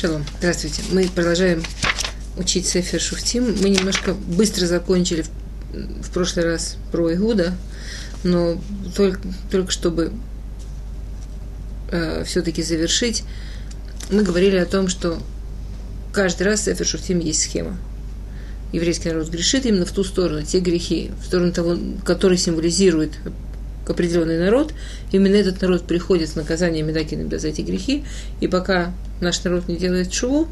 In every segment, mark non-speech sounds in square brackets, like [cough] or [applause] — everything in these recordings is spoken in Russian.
Шалом, здравствуйте. Мы продолжаем учить Сефер Шуфтим. Мы немножко быстро закончили в, в прошлый раз про Игуда, но только, только чтобы э, все-таки завершить, мы говорили о том, что каждый раз в Сефер Шуфтим есть схема. Еврейский народ грешит именно в ту сторону, те грехи, в сторону того, который символизирует определенный народ, именно этот народ приходит с наказанием Медакина за эти грехи, и пока наш народ не делает шуву,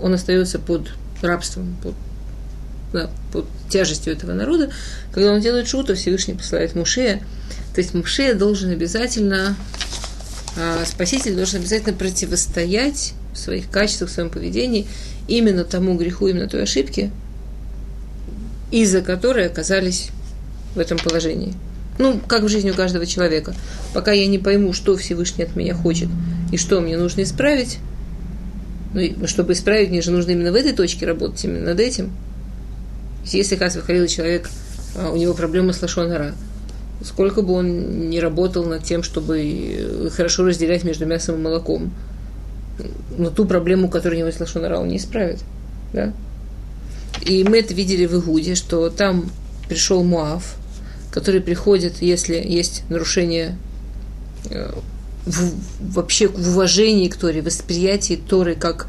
он остается под рабством, под, да, под тяжестью этого народа. Когда он делает шуву, то Всевышний посылает Мушея. То есть Мушея должен обязательно, а, Спаситель должен обязательно противостоять в своих качествах, в своем поведении именно тому греху, именно той ошибке, из-за которой оказались в этом положении. Ну, как в жизни у каждого человека. Пока я не пойму, что Всевышний от меня хочет и что мне нужно исправить, ну, чтобы исправить, мне же нужно именно в этой точке работать, именно над этим. Если, как выходил человек, а, у него проблемы с лошонара, сколько бы он ни работал над тем, чтобы э, хорошо разделять между мясом и молоком, но ту проблему, которая у него есть лошонара, он не исправит. Да? И мы это видели в Игуде, что там пришел Муав, который приходит, если есть нарушение э, в, вообще в уважении к Торе, восприятии Торы как,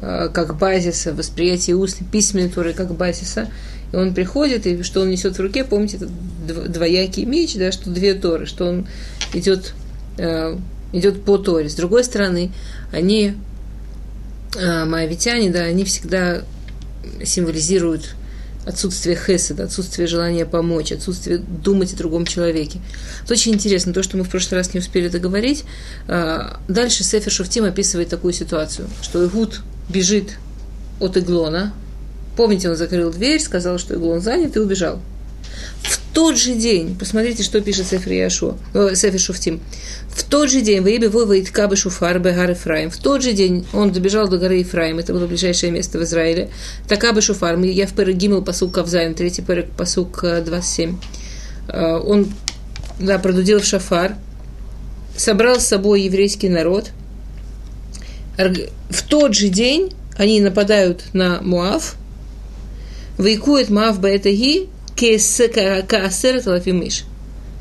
э, как базиса, восприятии устной, письменной Торы как базиса. И он приходит, и что он несет в руке, помните, это двоякий меч, да, что две Торы, что он идет, э, идет по Торе. С другой стороны, они, моавитяне, да, они всегда символизируют отсутствие хеседа, отсутствие желания помочь, отсутствие думать о другом человеке. Это очень интересно, то, что мы в прошлый раз не успели договорить. А, дальше Сефер Шуфтим описывает такую ситуацию, что Игуд бежит от Иглона. Помните, он закрыл дверь, сказал, что Иглон занят и убежал. Тот же день, посмотрите, что пишет Сефер Яшо, э, Шуфтим. В тот же день, Ваиби Воваит Кабы Шуфар Бегар Ефраим. В тот же день он добежал до горы Ефраим, это было ближайшее место в Израиле. Такабы Шуфар, я в Перек Гимел посук Кавзаем, третий Перек посук 27. Э, он, да, продудил в шафар, собрал с собой еврейский народ. В тот же день они нападают на Муав, Вайкует Муав Баэтаги, Каасерет Лафимиш.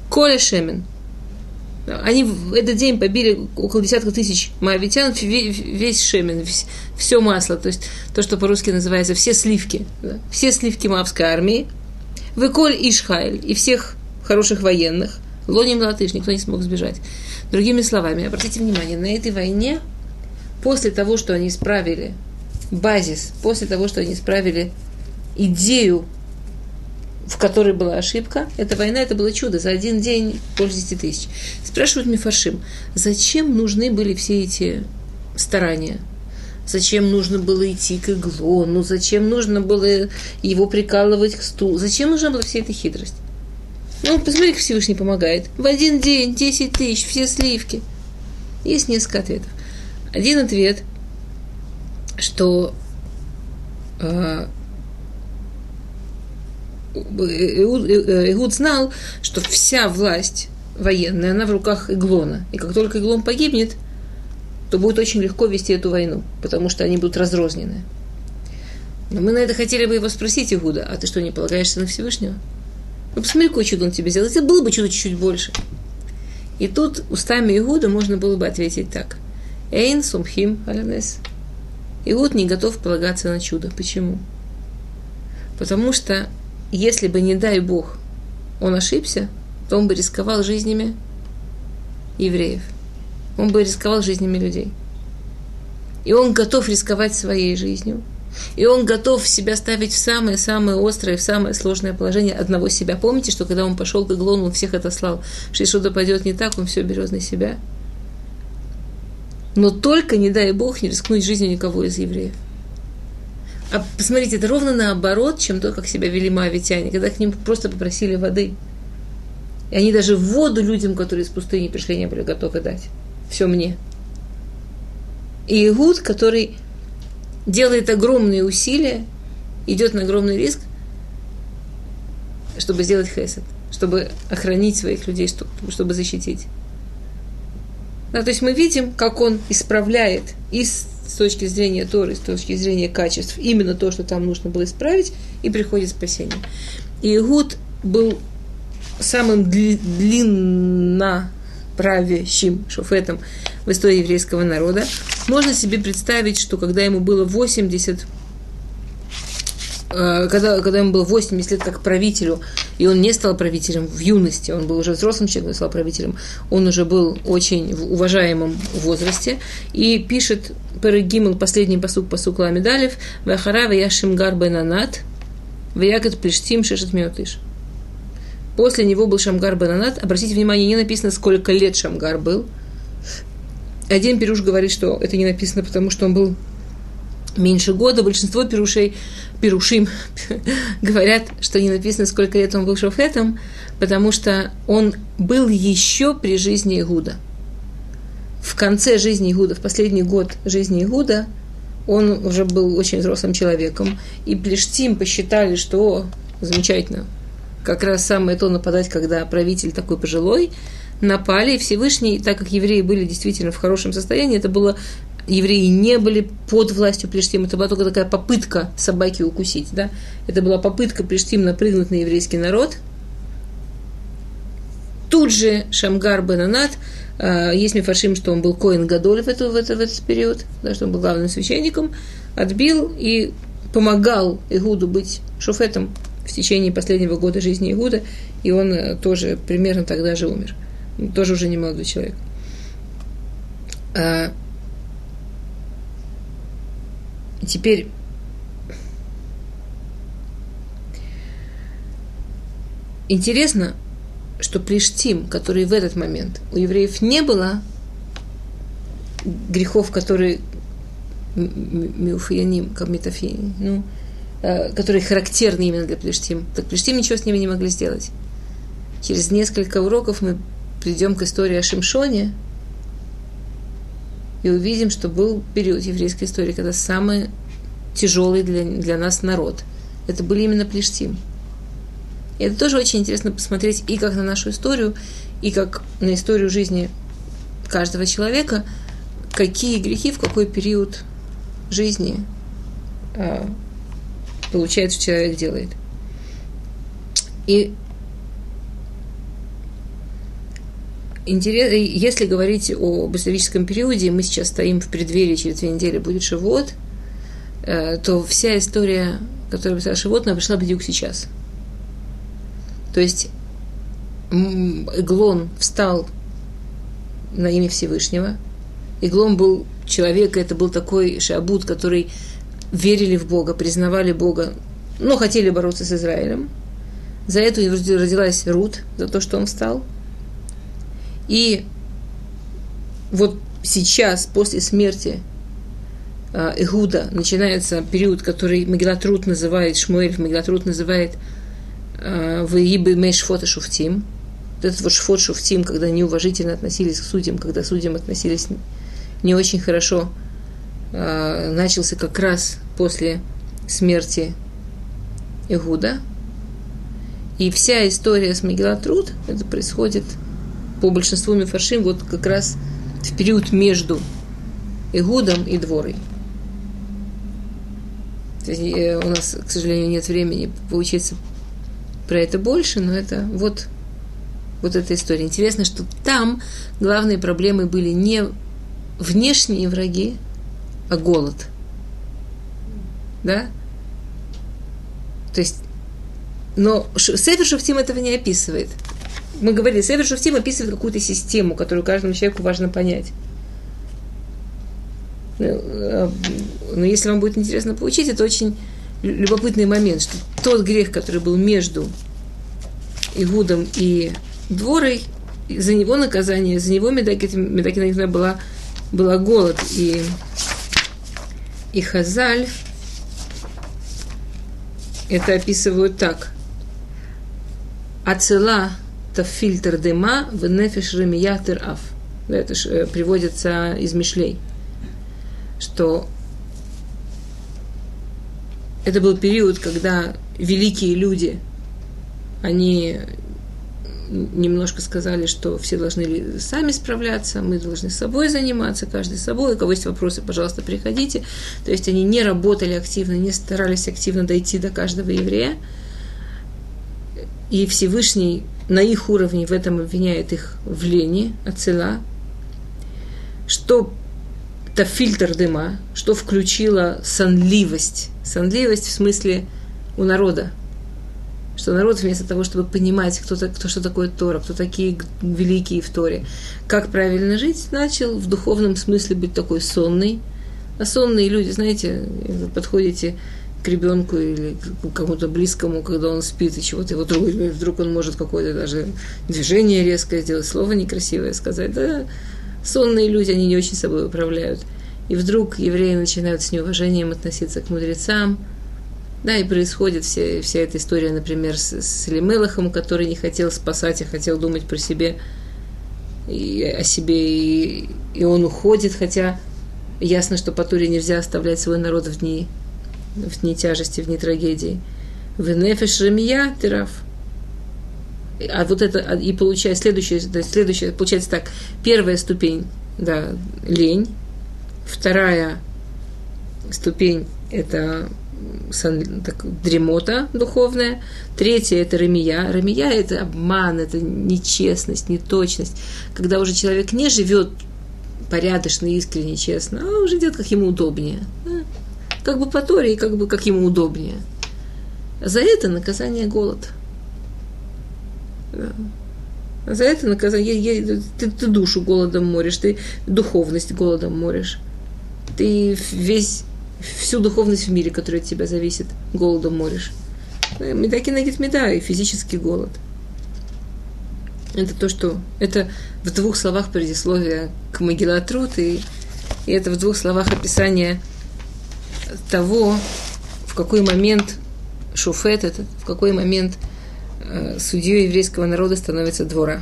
Коля Шемен. Они в этот день побили около десятка тысяч моавитян, весь шемен, все масло, то есть то, что по-русски называется все сливки, да, все сливки маавской армии, выколь Ишхайль и всех хороших военных, лоним латыш, никто не смог сбежать. Другими словами, обратите внимание, на этой войне, после того, что они исправили базис, после того, что они исправили идею в которой была ошибка, эта война, это было чудо, за один день больше 10 тысяч. Спрашивают Мифаршим, зачем нужны были все эти старания? Зачем нужно было идти к иглону? Зачем нужно было его прикалывать к стулу? Зачем нужна была вся эта хитрость? Ну, посмотри, как Всевышний помогает. В один день 10 тысяч, все сливки. Есть несколько ответов. Один ответ, что э, Игуд знал, что вся власть военная, она в руках Иглона. И как только Иглон погибнет, то будет очень легко вести эту войну, потому что они будут разрознены. Но мы на это хотели бы его спросить, Игуда, а ты что, не полагаешься на Всевышнего? Ну, посмотри, какое чудо он тебе сделал. Если было бы чудо чуть-чуть больше. И тут устами Игуда можно было бы ответить так. Эйн сумхим алянес. Игуд не готов полагаться на чудо. Почему? Потому что если бы, не дай Бог, он ошибся, то он бы рисковал жизнями евреев. Он бы рисковал жизнями людей. И он готов рисковать своей жизнью. И он готов себя ставить в самое-самое острое, в самое сложное положение одного себя. Помните, что когда он пошел к Иглону, он всех отослал, что что-то пойдет не так, он все берет на себя. Но только, не дай Бог, не рискнуть жизнью никого из евреев. А посмотрите, это ровно наоборот, чем то, как себя вели моавитяне, когда к ним просто попросили воды. И они даже воду людям, которые из пустыни пришли, не были готовы дать. Все мне. И Игуд, который делает огромные усилия, идет на огромный риск, чтобы сделать хесед, чтобы охранить своих людей, чтобы защитить. Да, то есть мы видим, как он исправляет и с, точки зрения Торы, с точки зрения качеств, именно то, что там нужно было исправить, и приходит спасение. И Игуд был самым длинно правящим шофетом в истории еврейского народа. Можно себе представить, что когда ему было 80 Э, когда, когда ему было 80 лет как правителю, и он не стал правителем в юности, он был уже взрослым человеком, стал правителем, он уже был очень в уважаемом возрасте, и пишет Перегимл, последний посук, посук Ламедалев, Вахара Ваяшим Гар Бенанат, Ваякат Плештим Шешет Миотыш. После него был Шамгар Бенанат. Обратите внимание, не написано, сколько лет Шамгар был. Один Перуш говорит, что это не написано, потому что он был меньше года. Большинство пирушей Пирушим [laughs] говорят, что не написано, сколько лет он был шофетом, потому что он был еще при жизни Игуда. В конце жизни Игуда, в последний год жизни Игуда, он уже был очень взрослым человеком. И Плештим посчитали, что замечательно, как раз самое то нападать, когда правитель такой пожилой, напали, Всевышний, так как евреи были действительно в хорошем состоянии, это было евреи не были под властью Плештим, это была только такая попытка собаки укусить, да? Это была попытка Плештим напрыгнуть на еврейский народ. Тут же Шамгар Бенанат, э, есть мифашим, что он был Коин Гадоль в, эту, в, это, в этот период, да, что он был главным священником, отбил и помогал Игуду быть шуфетом в течение последнего года жизни Игуда, и он э, тоже примерно тогда же умер. Тоже уже не молодой человек. А, и теперь интересно, что Плештим, который в этот момент у евреев не было грехов, которые миуфияним, как метафияним, ну, э, которые характерны именно для Плештим, так Плештим ничего с ними не могли сделать. Через несколько уроков мы придем к истории о Шимшоне, и увидим, что был период еврейской истории, когда самый тяжелый для, для нас народ. Это были именно плештим. И это тоже очень интересно посмотреть и как на нашу историю, и как на историю жизни каждого человека, какие грехи в какой период жизни э, получается, человек делает. И Интерес, если говорить о историческом периоде, мы сейчас стоим в преддверии, через две недели будет Шивот, э, то вся история, которая была Шивот, она пришла бедюк сейчас. То есть Иглон встал на имя Всевышнего. Иглон был человек, это был такой шабут, который верили в Бога, признавали Бога, но хотели бороться с Израилем. За это родилась Рут, за то, что он встал – и вот сейчас, после смерти э, Игуда, начинается период, который Мегилатрут называет, Шмуэль Мегилатрут называет э, Ваибы Мейшфот и Шуфтим. Этот вот Шфот Шуфтим, когда неуважительно относились к судьям, когда судьям относились не очень хорошо, э, начался как раз после смерти Игуда. И вся история с Мегилатрут, это происходит – по большинству мифаршим вот как раз в период между Игудом и Дворой. Э, у нас, к сожалению, нет времени поучиться про это больше, но это вот, вот эта история. Интересно, что там главные проблемы были не внешние враги, а голод. Да? То есть, но Сефер Шуфтим этого не описывает мы говорили, Север Шуфтим описывает какую-то систему, которую каждому человеку важно понять. Но ну, э, ну, если вам будет интересно получить, это очень любопытный момент, что тот грех, который был между Игудом и Дворой, за него наказание, за него Медакина была, была голод. И, и Хазаль это описывают так. Ацела фильтр дыма в нефиш ремиятер аф. Это ж, э, приводится из Мишлей, что это был период, когда великие люди, они немножко сказали, что все должны сами справляться, мы должны собой заниматься, каждый собой. У кого есть вопросы, пожалуйста, приходите. То есть они не работали активно, не старались активно дойти до каждого еврея. И Всевышний на их уровне в этом обвиняет их в лени, отцела, что это фильтр дыма, что включила сонливость. Сонливость в смысле у народа. Что народ вместо того, чтобы понимать, кто, кто что такое Тора, кто такие великие в Торе, как правильно жить, начал в духовном смысле быть такой сонный. А сонные люди, знаете, вы подходите к ребенку или к кому-то близкому, когда он спит, и чего-то его трогать, вдруг он может какое-то даже движение резкое сделать, слово некрасивое сказать. Да, сонные люди, они не очень собой управляют. И вдруг евреи начинают с неуважением относиться к мудрецам. Да, и происходит вся, вся эта история, например, с, с Лемелахом, который не хотел спасать, а хотел думать про себе и о себе, и, и он уходит, хотя ясно, что по Туре нельзя оставлять свой народ в дни в дни тяжести, в дни трагедии. В нефеш ремия тираф. А вот это, и получается следующее, есть следующее, получается так, первая ступень, да, лень, вторая ступень – это сан, так, дремота духовная, третья – это ремия. Ремия – это обман, это нечестность, неточность, когда уже человек не живет порядочно, искренне, честно, а уже делает, как ему удобнее как бы по Торе и как бы как ему удобнее. За это наказание голод. За это наказание, я, я, ты, ты душу голодом моришь, ты духовность голодом моришь. Ты весь, всю духовность в мире, которая от тебя зависит, голодом моришь. Медаки нагит меда и физический голод. Это то, что... Это в двух словах предисловие к Магилатрут, и, и это в двух словах описание того, в какой момент шуфет этот, в какой момент э, судьей еврейского народа становится двора.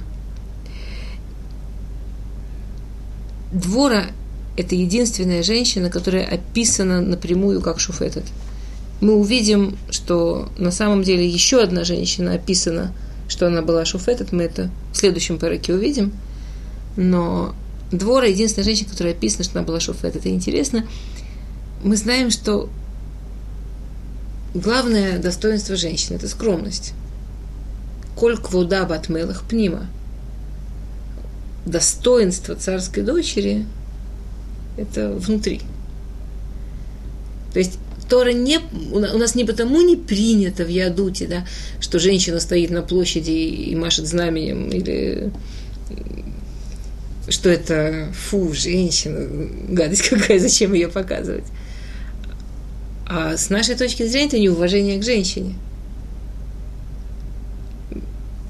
Двора – это единственная женщина, которая описана напрямую как шуфетет. Мы увидим, что на самом деле еще одна женщина описана, что она была шуфетет, мы это в следующем параке увидим. Но Двора – единственная женщина, которая описана, что она была шуфет. Это интересно, мы знаем, что главное достоинство женщины – это скромность. Коль квуда батмелах пнима. Достоинство царской дочери – это внутри. То есть Тора не, у нас не потому не принято в Ядуте, да, что женщина стоит на площади и машет знаменем, или что это фу, женщина, гадость [laughs] какая, зачем ее показывать. А с нашей точки зрения это неуважение к женщине.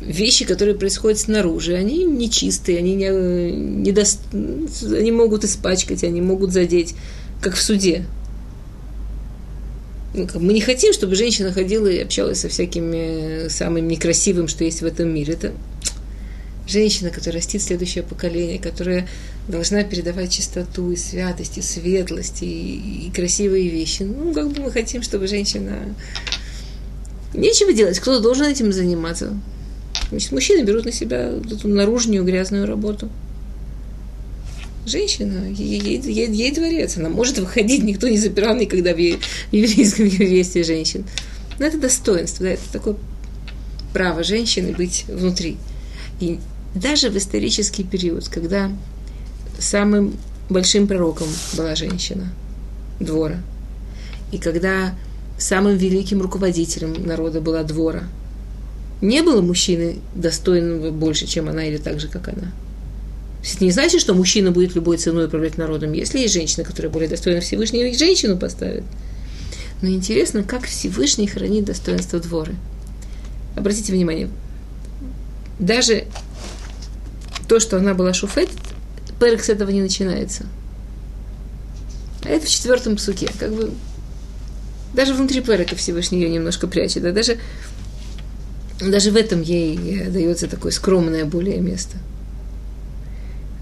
Вещи, которые происходят снаружи, они нечистые, они, не, не до... они могут испачкать, они могут задеть, как в суде. Ну, мы не хотим, чтобы женщина ходила и общалась со всякими самым некрасивым, что есть в этом мире. Это женщина, которая растит следующее поколение, которая должна передавать чистоту и святость, и светлость, и, и красивые вещи. Ну, как бы мы хотим, чтобы женщина... Нечего делать, кто-то должен этим заниматься. Значит, мужчины берут на себя эту наружную грязную работу. Женщина, ей, ей, ей, дворец, она может выходить, никто не запирал никогда в еврейском [laughs] еврействе женщин. Но это достоинство, да, это такое право женщины быть внутри. И даже в исторический период, когда самым большим пророком была женщина, двора, и когда самым великим руководителем народа была двора, не было мужчины достойного больше, чем она, или так же, как она. Это не значит, что мужчина будет любой ценой управлять народом. Если есть женщина, которая более достойна Всевышнего, их женщину поставит. Но интересно, как Всевышний хранит достоинство дворы. Обратите внимание, даже то, что она была шуфет, Перек с этого не начинается. А это в четвертом псуке. Как бы даже внутри Перека Всевышний ее немножко прячет. Да? Даже, даже в этом ей дается такое скромное более место.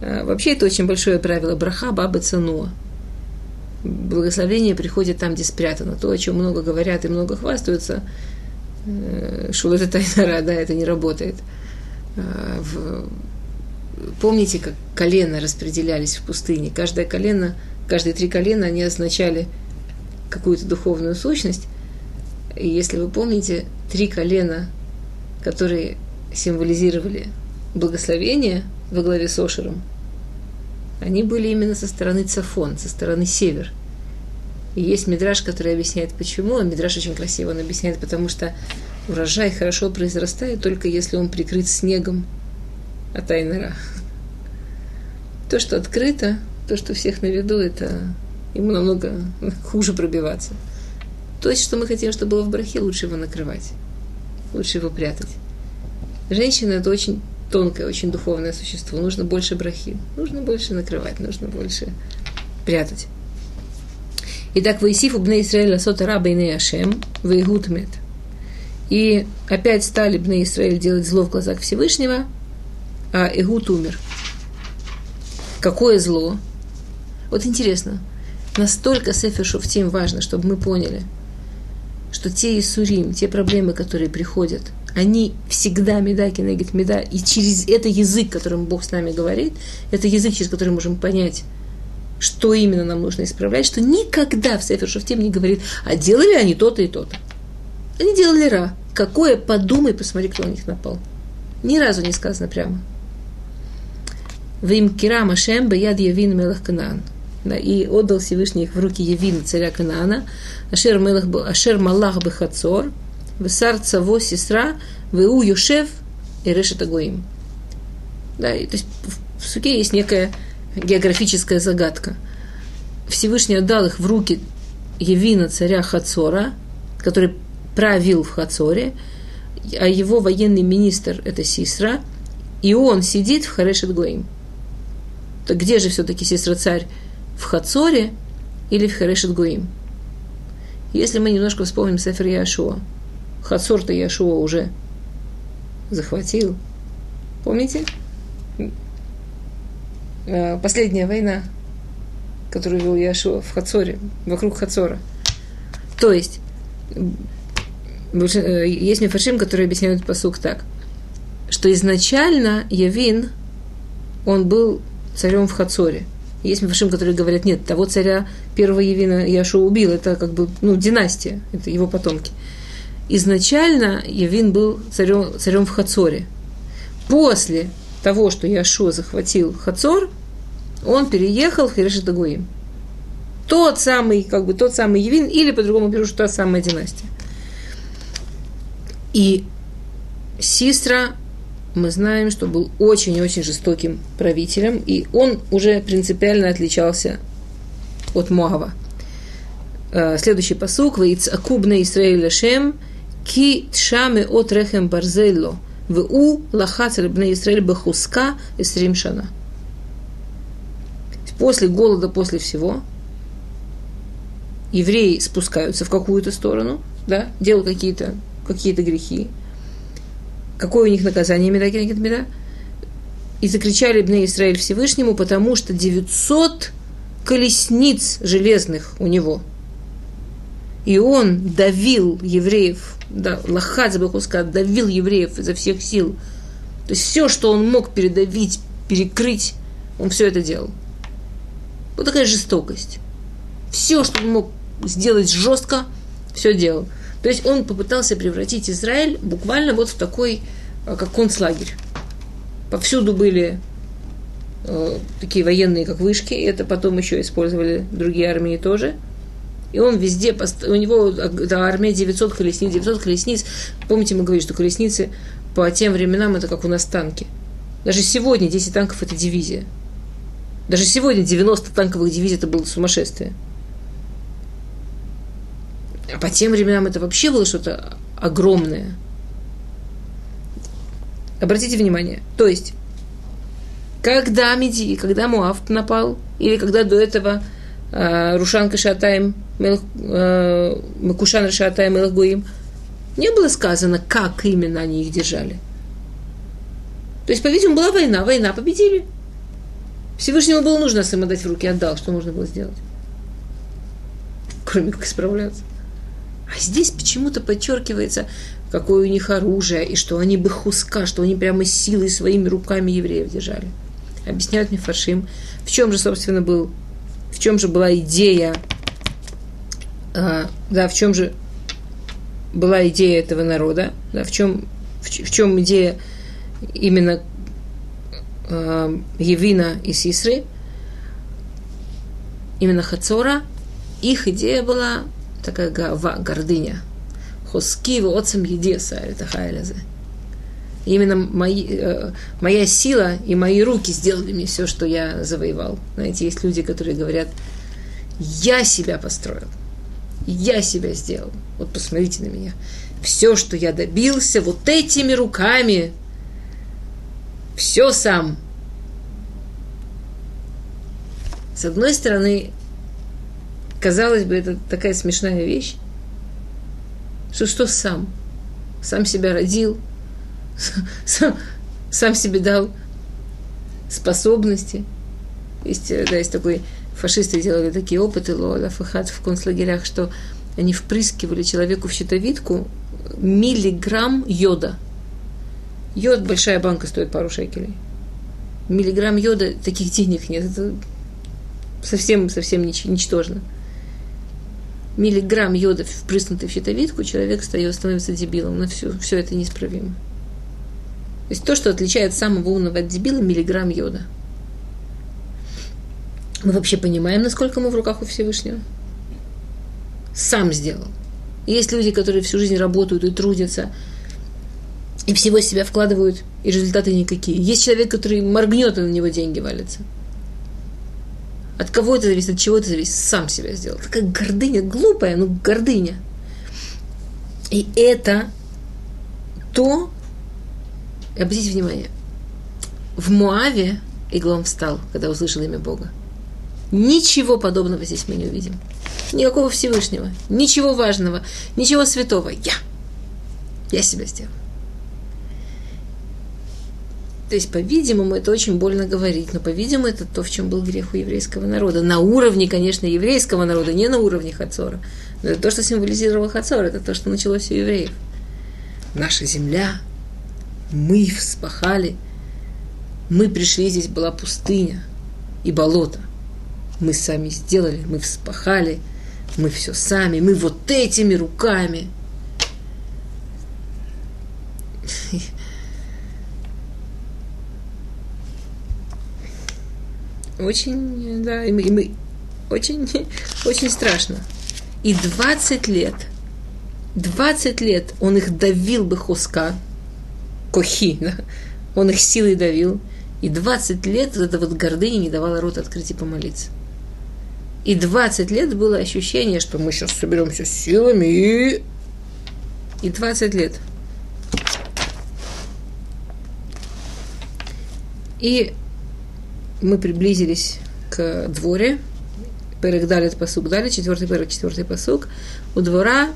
А вообще это очень большое правило браха баба цануа. Благословение приходит там, где спрятано. То, о чем много говорят и много хвастаются, э, шул это [laughs] тайнара, да, это не работает. э, в... помните, как колено распределялись в пустыне? Каждое колено, каждые три колена, они означали какую-то духовную сущность. И если вы помните, три колена, которые символизировали благословение во главе с Ошером, они были именно со стороны Цафон, со стороны север. И есть мидраж, который объясняет, почему. А мидраж очень красиво он объясняет, потому что урожай хорошо произрастает только если он прикрыт снегом от Айнера. То, что открыто, то, что всех на виду, это ему намного хуже пробиваться. То есть, что мы хотим, чтобы было в брахе, лучше его накрывать, лучше его прятать. Женщина – это очень тонкое, очень духовное существо. Нужно больше брахи, нужно больше накрывать, нужно больше прятать. Итак, Ваисиф убне Исраэля сотара бейне Ашем, вейгут мет. И опять стали бне Исраэль делать зло в глазах Всевышнего, а Игут умер. Какое зло? Вот интересно, настолько Сефер Шуфтим важно, чтобы мы поняли, что те Исурим, те проблемы, которые приходят, они всегда меда, кенегит меда, и через это язык, которым Бог с нами говорит, это язык, через который мы можем понять, что именно нам нужно исправлять, что никогда в Сефер Шуфтим не говорит, а делали они то-то и то-то. Они делали ра. Какое, подумай, посмотри, кто на них напал. Ни разу не сказано прямо. Вим кира Машем баяд явин мелах Канаан да, и отдал Всевышний их в руки Евина, царя Канаана, Ашер, Мелах, Ашер Малах Бехацор, Весар Цаво Сестра, Веу Юшев и Решет Агоим. Да, и, то есть в суке есть некая географическая загадка. Всевышний отдал их в руки Евина, царя Хацора, который правил в Хацоре, а его военный министр – это Сисра, и он сидит в Харешет Гоим. Так где же все-таки сестра царь в Хацоре или в Харешет Гуим. Если мы немножко вспомним Сефер Яшуа, Хацор-то Яшуа уже захватил. Помните? Э, последняя война, которую вел Яшуа в Хацоре, вокруг Хацора. То есть, э, есть мифашим, которые объясняют посук так, что изначально Явин, он был царем в Хацоре – есть мифашим, которые говорят, нет, того царя первого Евина Яшу убил, это как бы, ну, династия, это его потомки. Изначально Евин был царем, царем в Хацоре. После того, что Яшуа захватил Хацор, он переехал в Хирешетагуим. Тот самый, как бы, тот самый Евин, или по-другому пишу, что та самая династия. И Сестра мы знаем, что был очень-очень жестоким правителем, и он уже принципиально отличался от Моава. Э, следующий посук. «Ваиц акубна Исраэль Шем, ки тшаме от рехем барзелло, в у лахац рыбна Исраэль бахуска эсрим шана». После голода, после всего, евреи спускаются в какую-то сторону, да, делают какие-то какие грехи, Какое у них наказание Кенегет Меда? И закричали Бне Израиль Всевышнему, потому что 900 колесниц железных у него. И он давил евреев, да, Лахадзе Бахуска давил евреев изо всех сил. То есть все, что он мог передавить, перекрыть, он все это делал. Вот такая жестокость. Все, что он мог сделать жестко, все делал. То есть он попытался превратить Израиль буквально вот в такой, э, как концлагерь. Повсюду были э, такие военные, как вышки, это потом еще использовали другие армии тоже. И он везде, у него это армия 900 колесниц, 900 колесниц. Помните, мы говорили, что колесницы по тем временам это как у нас танки. Даже сегодня 10 танков это дивизия. Даже сегодня 90 танковых дивизий это было сумасшествие. А по тем временам это вообще было что-то огромное. Обратите внимание. То есть, когда Меди, когда Муав напал, или когда до этого э, Рушан Кашатаем, э, Макушан Рашатаем Мелахгуим, не было сказано, как именно они их держали. То есть, по-видимому, была война, война победили. Всевышнему было нужно им отдать в руки, отдал, что нужно было сделать. Кроме как исправляться. А здесь почему-то подчеркивается, какое у них оружие, и что они бы хуска, что они прямо силой своими руками евреев держали. Объясняют мне Фаршим, в чем же, собственно, был, в чем же была идея, а, да, в чем же была идея этого народа, да, в чем, в, в чем идея именно э, Евина и Сисры, именно Хацора, их идея была такая гава, гордыня. Хоски отцем едеса, это хайлезе. Именно мои, э, моя сила и мои руки сделали мне все, что я завоевал. Знаете, есть люди, которые говорят, я себя построил, я себя сделал. Вот посмотрите на меня. Все, что я добился, вот этими руками, все сам. С одной стороны, казалось бы, это такая смешная вещь, что что сам? Сам себя родил, [laughs] сам, сам себе дал способности. Есть, да, есть такой, фашисты делали такие опыты, Лола Фахат в концлагерях, что они впрыскивали человеку в щитовидку миллиграмм йода. Йод, большая банка стоит пару шекелей. Миллиграмм йода, таких денег нет. Это совсем, совсем нич- ничтожно. Миллиграмм йода, впрыснутый в щитовидку, человек становится дебилом. Но все, все это неисправимо. То есть то, что отличает самого умного от дебила, миллиграмм йода. Мы вообще понимаем, насколько мы в руках у Всевышнего? Сам сделал. Есть люди, которые всю жизнь работают и трудятся, и всего себя вкладывают, и результаты никакие. Есть человек, который моргнет, и на него деньги валятся. От кого это зависит, от чего это зависит, сам себя сделал. Такая гордыня, глупая, ну гордыня. И это то, обратите внимание, в Муаве Иглом встал, когда услышал имя Бога. Ничего подобного здесь мы не увидим. Никакого Всевышнего, ничего важного, ничего святого. Я. Я себя сделал. То есть, по-видимому, это очень больно говорить, но, по-видимому, это то, в чем был грех у еврейского народа. На уровне, конечно, еврейского народа, не на уровне Хацора. Но это то, что символизировал Хацор, это то, что началось у евреев. Наша земля, мы вспахали, мы пришли, здесь была пустыня и болото. Мы сами сделали, мы вспахали, мы все сами, мы вот этими руками. Очень, да, и мы, и мы очень, [laughs] очень страшно. И 20 лет, 20 лет он их давил бы хуска, кохи, [laughs] да? он их силой давил, и 20 лет вот эта вот гордыня не давала рот открыть и помолиться. И 20 лет было ощущение, что мы сейчас соберемся силами и... И 20 лет. И мы приблизились к дворе. Перек далит посук дали, четвертый перек, четвертый посук. У двора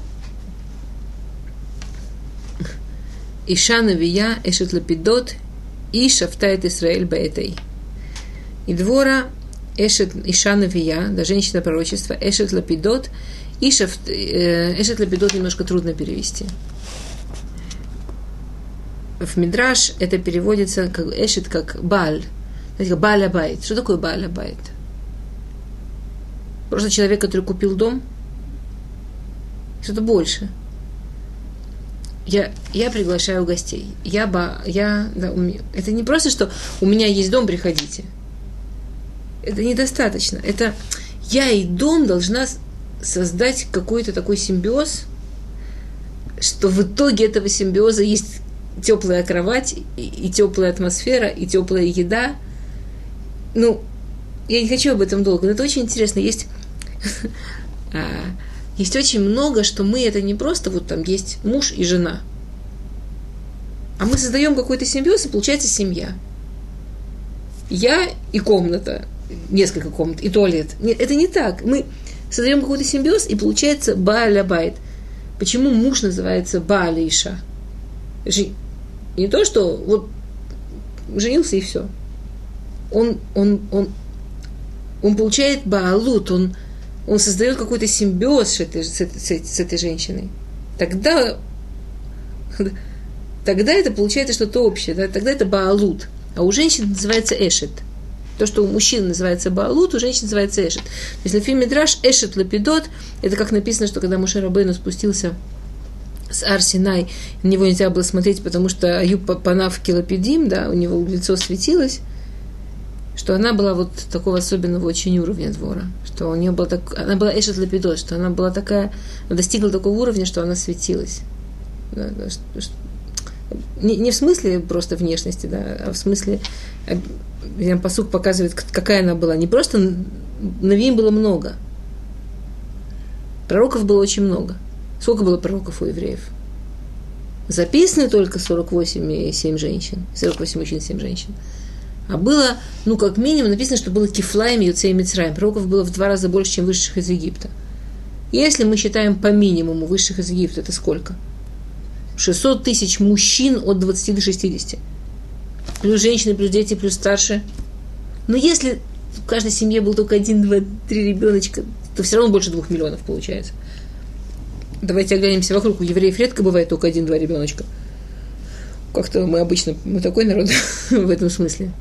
Иша Навия Эшет Лапидот и Шафтает Исраэль Баэтай. И двора Эшет Иша Навия, да, женщина пророчества, Эшет Лапидот, и шафт, э, Эшет Лапидот немножко трудно перевести. В Мидраш это переводится как Эшет, как Баль. Знаете, Баля Байт. Что такое Баля Байт? Просто человек, который купил дом. Что-то больше. Я, я приглашаю гостей. Я, ба, я, да, у меня, это не просто, что у меня есть дом, приходите это недостаточно. Это я и дом должна создать какой-то такой симбиоз, что в итоге этого симбиоза есть теплая кровать, и, и теплая атмосфера, и теплая еда. Ну, я не хочу об этом долго, но это очень интересно. Есть, [laughs] а, есть очень много, что мы это не просто вот там есть муж и жена, а мы создаем какой-то симбиоз, и получается семья. Я и комната, несколько комнат и туалет. Нет, это не так. Мы создаем какой-то симбиоз, и получается Бааля Байт. Почему муж называется Бааля Иша? Не то, что вот женился и все. Он, он, он, он получает Баалут, он, он создает какой-то симбиоз с этой, с, этой, с этой женщиной. Тогда тогда это получается что-то общее, да? тогда это баалут. А у женщин называется эшет. То, что у мужчин называется баалут, у женщин называется эшет. То есть на фильме Драш эшет лапидот, это как написано, что когда Муше Рабейну спустился с Арсинай, на него нельзя было смотреть, потому что Аюб Панав Килопедим, да, у него лицо светилось, что она была вот такого особенного очень уровня двора, что у нее была так, она была Эшет Лапидот, что она была такая, достигла такого уровня, что она светилась. Да, что, не, не в смысле просто внешности, да, а в смысле, э, посук показывает, какая она была. Не просто Навиим было много. Пророков было очень много. Сколько было пророков у евреев? Записаны только 48 и 7 женщин. 48 мужчин и 7 женщин. А было, ну, как минимум, написано, что было кифлаем, юцей и мицраем. Пророков было в два раза больше, чем высших из Египта. Если мы считаем по минимуму высших из Египта, это сколько? 600 тысяч мужчин от 20 до 60. Плюс женщины, плюс дети, плюс старшие. Но если в каждой семье был только один, два, три ребеночка, то все равно больше двух миллионов получается. Давайте оглянемся вокруг. У евреев редко бывает только один-два ребеночка. Как-то мы обычно, мы такой народ [laughs] в этом смысле.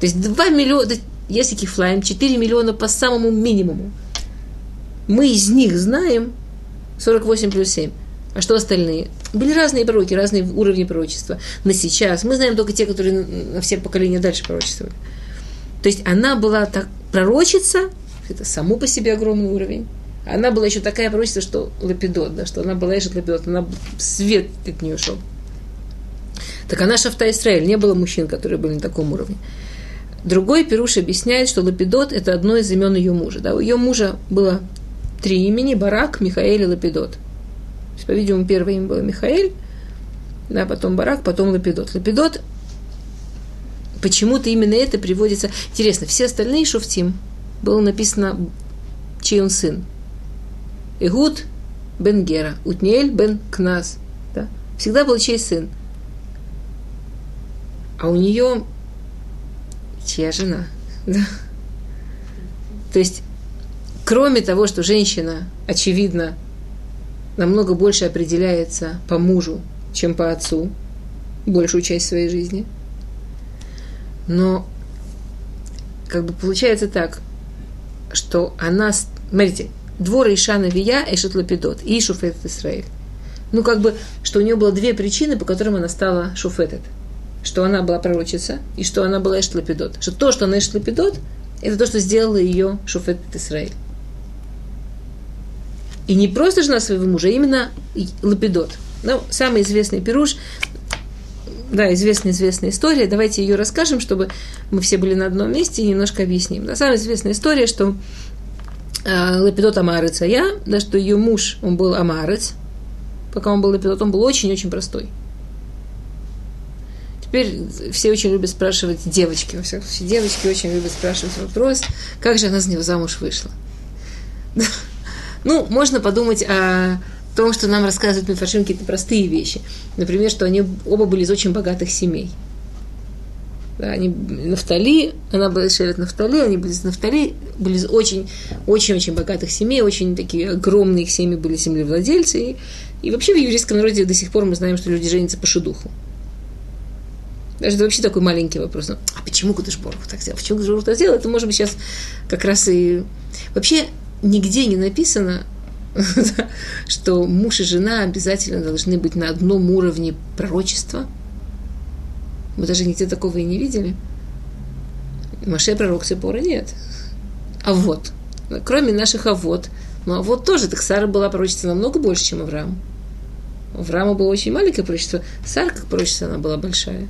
То есть 2 миллиона, если кифлаем, 4 миллиона по самому минимуму. Мы из них знаем 48 плюс 7. А что остальные? Были разные пророки, разные уровни пророчества. На сейчас мы знаем только те, которые на все поколения дальше пророчествовали. То есть она была так пророчица, это само по себе огромный уровень. Она была еще такая пророчица, что лапидот, да, что она была еще лапидот, она свет от нее шел. Так она Шафта Исраиль, не было мужчин, которые были на таком уровне. Другой Перуш объясняет, что Лапидот – это одно из имен ее мужа. Да? У ее мужа было три имени – Барак, Михаэль и Лапидот. По-видимому, первое имя было Михаэль, да, потом Барак, потом Лапидот. Лапидот почему-то именно это приводится. Интересно, все остальные шуфтим было написано, чей он сын. Игуд бен Гера, Утниэль бен Кназ. Да? Всегда был чей сын. А у нее чья жена. Да. То есть, кроме того, что женщина, очевидно, намного больше определяется по мужу, чем по отцу, большую часть своей жизни. Но как бы получается так, что она, смотрите, двор Ишана Вия, Эшет Лапидот и Шуфет Исраиль. Ну, как бы, что у нее было две причины, по которым она стала Шуфетет – что она была пророчица, и что она была Эштлапидот. Что то, что она Эштлапидот, это то, что сделала ее Шуфет Исраиль. И не просто жена своего мужа, а именно Лапидот. Ну, самый известный пируш, да, известная-известная история. Давайте ее расскажем, чтобы мы все были на одном месте и немножко объясним. Да, самая известная история, что э, Лапидот Амарец, а я, да, что ее муж, он был Амарец, пока он был Лапидот, он был очень-очень простой. Теперь все очень любят спрашивать, девочки, во всяком случае, девочки очень любят спрашивать вопрос, как же она за него замуж вышла. [laughs] Ну, можно подумать о том, что нам рассказывают Мифаршим какие-то простые вещи. Например, что они оба были из очень богатых семей. Да, они Нафтали, она была Шерет Нафтали, они были из Нафтали, были из очень, очень, очень богатых семей, очень такие огромные их семьи были землевладельцы. И, и вообще в еврейском народе до сих пор мы знаем, что люди женятся по шедуху. Даже вообще такой маленький вопрос. Ну, а почему Кудышборг так сделал? Почему Кудышборг так сделал? Это, может быть, сейчас как раз и... Вообще нигде не написано, [laughs] что муж и жена обязательно должны быть на одном уровне пророчества. Мы даже нигде такого и не видели. Маше пророк Сепора нет. А вот. Кроме наших а вот. Ну, а вот тоже. Так Сара была пророчества намного больше, чем Авраам. У Авраама было очень маленькое пророчество. Сара, как пророчество, она была большая.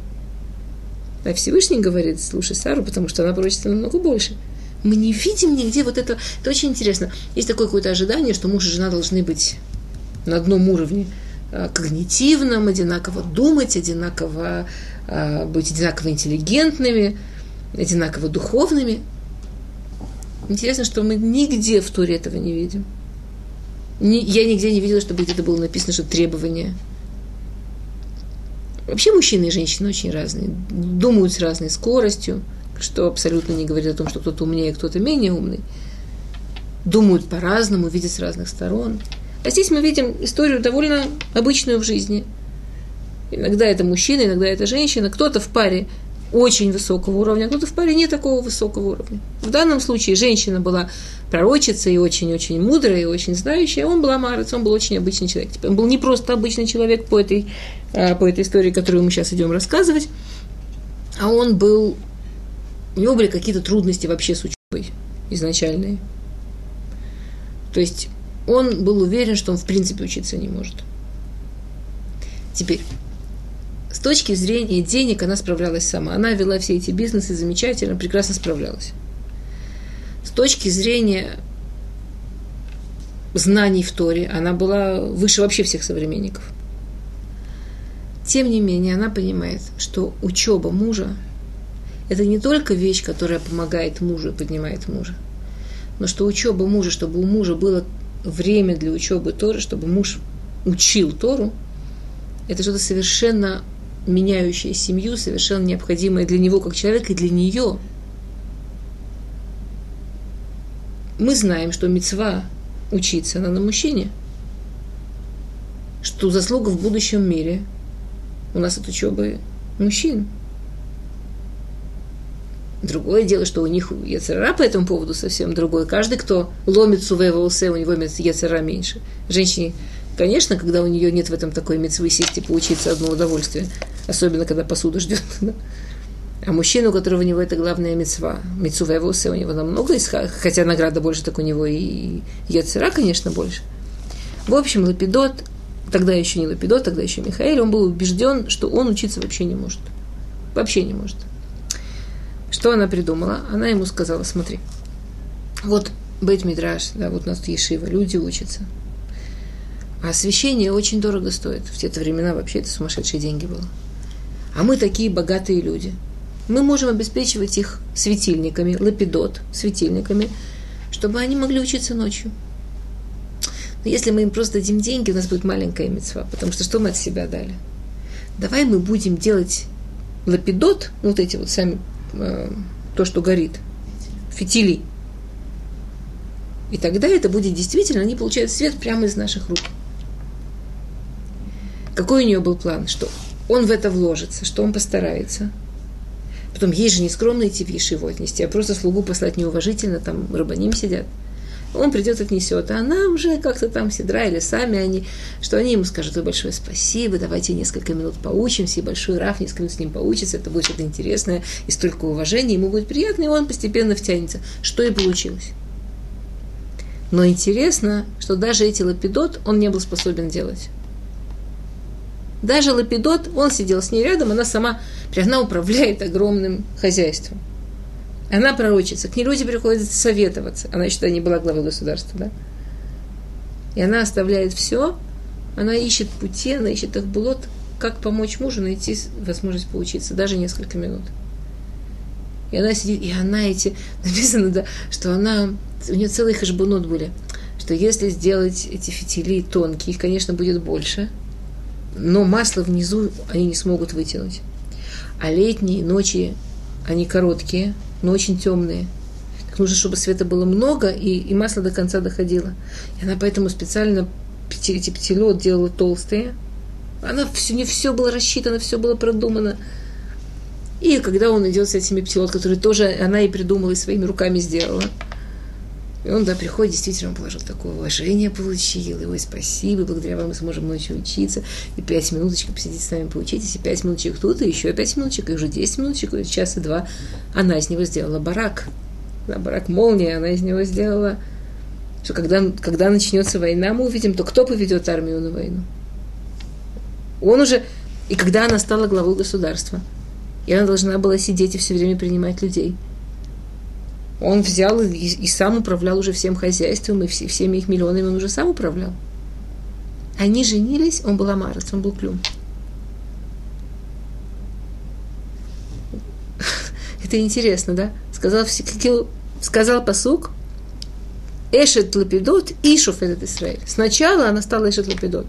А Всевышний говорит, слушай Сару, потому что она пророчится намного больше. Мы не видим нигде вот это. Это очень интересно. Есть такое какое-то ожидание, что муж и жена должны быть на одном уровне а, когнитивном, одинаково думать, одинаково а, быть одинаково интеллигентными, одинаково духовными. Интересно, что мы нигде в туре этого не видим. Я нигде не видела, чтобы где-то было написано, что требование – Вообще мужчины и женщины очень разные, думают с разной скоростью, что абсолютно не говорит о том, что кто-то умнее, кто-то менее умный. Думают по-разному, видят с разных сторон. А здесь мы видим историю довольно обычную в жизни. Иногда это мужчина, иногда это женщина. Кто-то в паре очень высокого уровня, а кто-то паре не такого высокого уровня. В данном случае женщина была пророчица и очень-очень мудрая, и очень знающая, а он был амарец, он был очень обычный человек. Он был не просто обычный человек по этой, а, по этой истории, которую мы сейчас идем рассказывать, а он был, у него были какие-то трудности вообще с учебой изначальные. То есть он был уверен, что он в принципе учиться не может. Теперь, с точки зрения денег она справлялась сама. Она вела все эти бизнесы замечательно, прекрасно справлялась. С точки зрения знаний в Торе, она была выше вообще всех современников. Тем не менее, она понимает, что учеба мужа – это не только вещь, которая помогает мужу и поднимает мужа, но что учеба мужа, чтобы у мужа было время для учебы Торы, чтобы муж учил Тору, это что-то совершенно меняющее семью, совершенно необходимое для него как человека и для нее. Мы знаем, что мецва учиться она на мужчине, что заслуга в будущем мире у нас от учебы мужчин – Другое дело, что у них яцера по этому поводу совсем другое. Каждый, кто ломит сувеволсе, у него яцера меньше. Женщине, конечно, когда у нее нет в этом такой мецвы сесть и поучиться одно удовольствие, особенно когда посуду ждет. [laughs] А мужчина, у которого у него это главная мецва, мецувеволсе у него намного, хотя награда больше, так у него и яцера, конечно, больше. В общем, Лапидот, тогда еще не Лапидот, тогда еще Михаил, он был убежден, что он учиться вообще не может. Вообще не может. Что она придумала? Она ему сказала, смотри, вот Бейт Мидраш, да, вот у нас Ешива, люди учатся. А освещение очень дорого стоит. В те времена вообще это сумасшедшие деньги было. А мы такие богатые люди. Мы можем обеспечивать их светильниками, лапидот, светильниками, чтобы они могли учиться ночью. Но если мы им просто дадим деньги, у нас будет маленькая мецва, потому что что мы от себя дали? Давай мы будем делать лапидот, вот эти вот сами Э, то, что горит, фитили. И тогда это будет действительно, они получают свет прямо из наших рук. Какой у нее был план? Что он в это вложится, что он постарается. Потом есть же не скромно идти в Ешиву отнести, а просто слугу послать неуважительно, там рабаним сидят – он придет, отнесет, а она уже как-то там седра или сами они, что они ему скажут, ой, большое спасибо, давайте несколько минут поучимся, и большой Раф несколько минут с ним поучится, это будет что-то интересное, и столько уважения, ему будет приятно, и он постепенно втянется. Что и получилось. Но интересно, что даже эти лапидот он не был способен делать. Даже лапидот, он сидел с ней рядом, она сама, она управляет огромным хозяйством. Она пророчится, к ней люди приходят советоваться. Она тогда не была главой государства, да? И она оставляет все, она ищет пути, она ищет их булот, как помочь мужу найти возможность поучиться, даже несколько минут. И она сидит, и она эти, [laughs] написано, да, что она, у нее целые хашбунот были, что если сделать эти фитили тонкие, их, конечно, будет больше, но масло внизу они не смогут вытянуть. А летние ночи, они короткие – но очень темные. Так нужно, чтобы света было много, и, и масло до конца доходило. И она поэтому специально эти пятилет делала толстые. Она все, не все было рассчитано, все было продумано. И когда он идет с этими пятилот, которые тоже она и придумала, и своими руками сделала, и он, да, приходит, действительно, он положил такое уважение, получил, ой, спасибо, благодаря вам мы сможем ночью учиться, и пять минуточек посидите с нами, поучитесь, и пять минуточек тут, и еще пять минуточек, и уже десять минуточек, и час и два. Она из него сделала барак. Да, барак молния, она из него сделала, что когда, когда начнется война, мы увидим, то кто поведет армию на войну? Он уже, и когда она стала главой государства, и она должна была сидеть и все время принимать людей – он взял и, и сам управлял уже всем хозяйством, и все, всеми их миллионами он уже сам управлял. Они женились, он был амарец, он был клюм. [laughs] Это интересно, да? Сказал, сказал посук, Эшет Лапидот и Шофетет Исраиль. Сначала она стала Эшет Лапидот.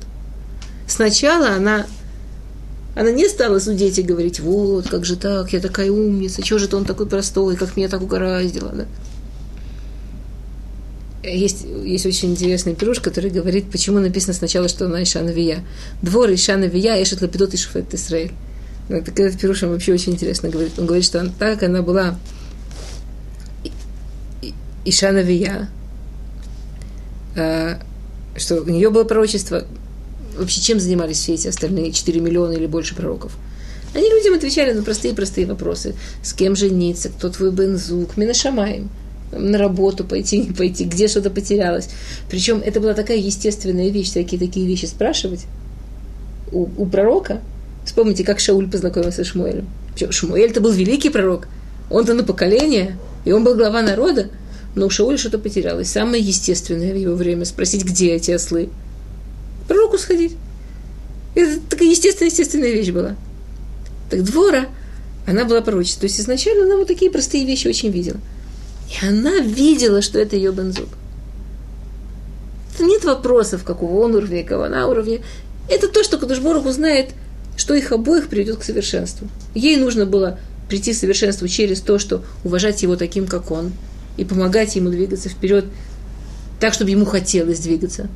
Сначала она она не стала судить и говорить, вот, как же так, я такая умница, чего же это он такой простой, как меня так угораздило, да? есть, есть очень интересный пируш, который говорит, почему написано сначала, что она Иша Навия. Двор Иша Навия, Эшет Лапидот и Шуфет Исраиль. Ну, так этот пируш вообще очень интересно говорит. Он говорит, что он, так она была Иша Навия, э, что у нее было пророчество, вообще чем занимались все эти остальные 4 миллиона или больше пророков? Они людям отвечали на простые-простые вопросы. С кем жениться, кто твой бензук, минашамаем на работу пойти, не пойти, где что-то потерялось. Причем это была такая естественная вещь, всякие такие вещи спрашивать у, у пророка. Вспомните, как Шауль познакомился с Шмуэлем. Шмуэль-то был великий пророк. Он-то на поколение, и он был глава народа. Но у Шауля что-то потерялось. Самое естественное в его время спросить, где эти ослы. Пророку сходить. Это такая естественная, естественная вещь была. Так Двора, она была пророчество. То есть изначально она вот такие простые вещи очень видела. И она видела, что это ее бензук. Нет вопросов, какого он уровня, какого она уровня. Это то, что Кадушборг узнает, что их обоих приведет к совершенству. Ей нужно было прийти к совершенству через то, что уважать его таким, как он, и помогать ему двигаться вперед так, чтобы ему хотелось двигаться.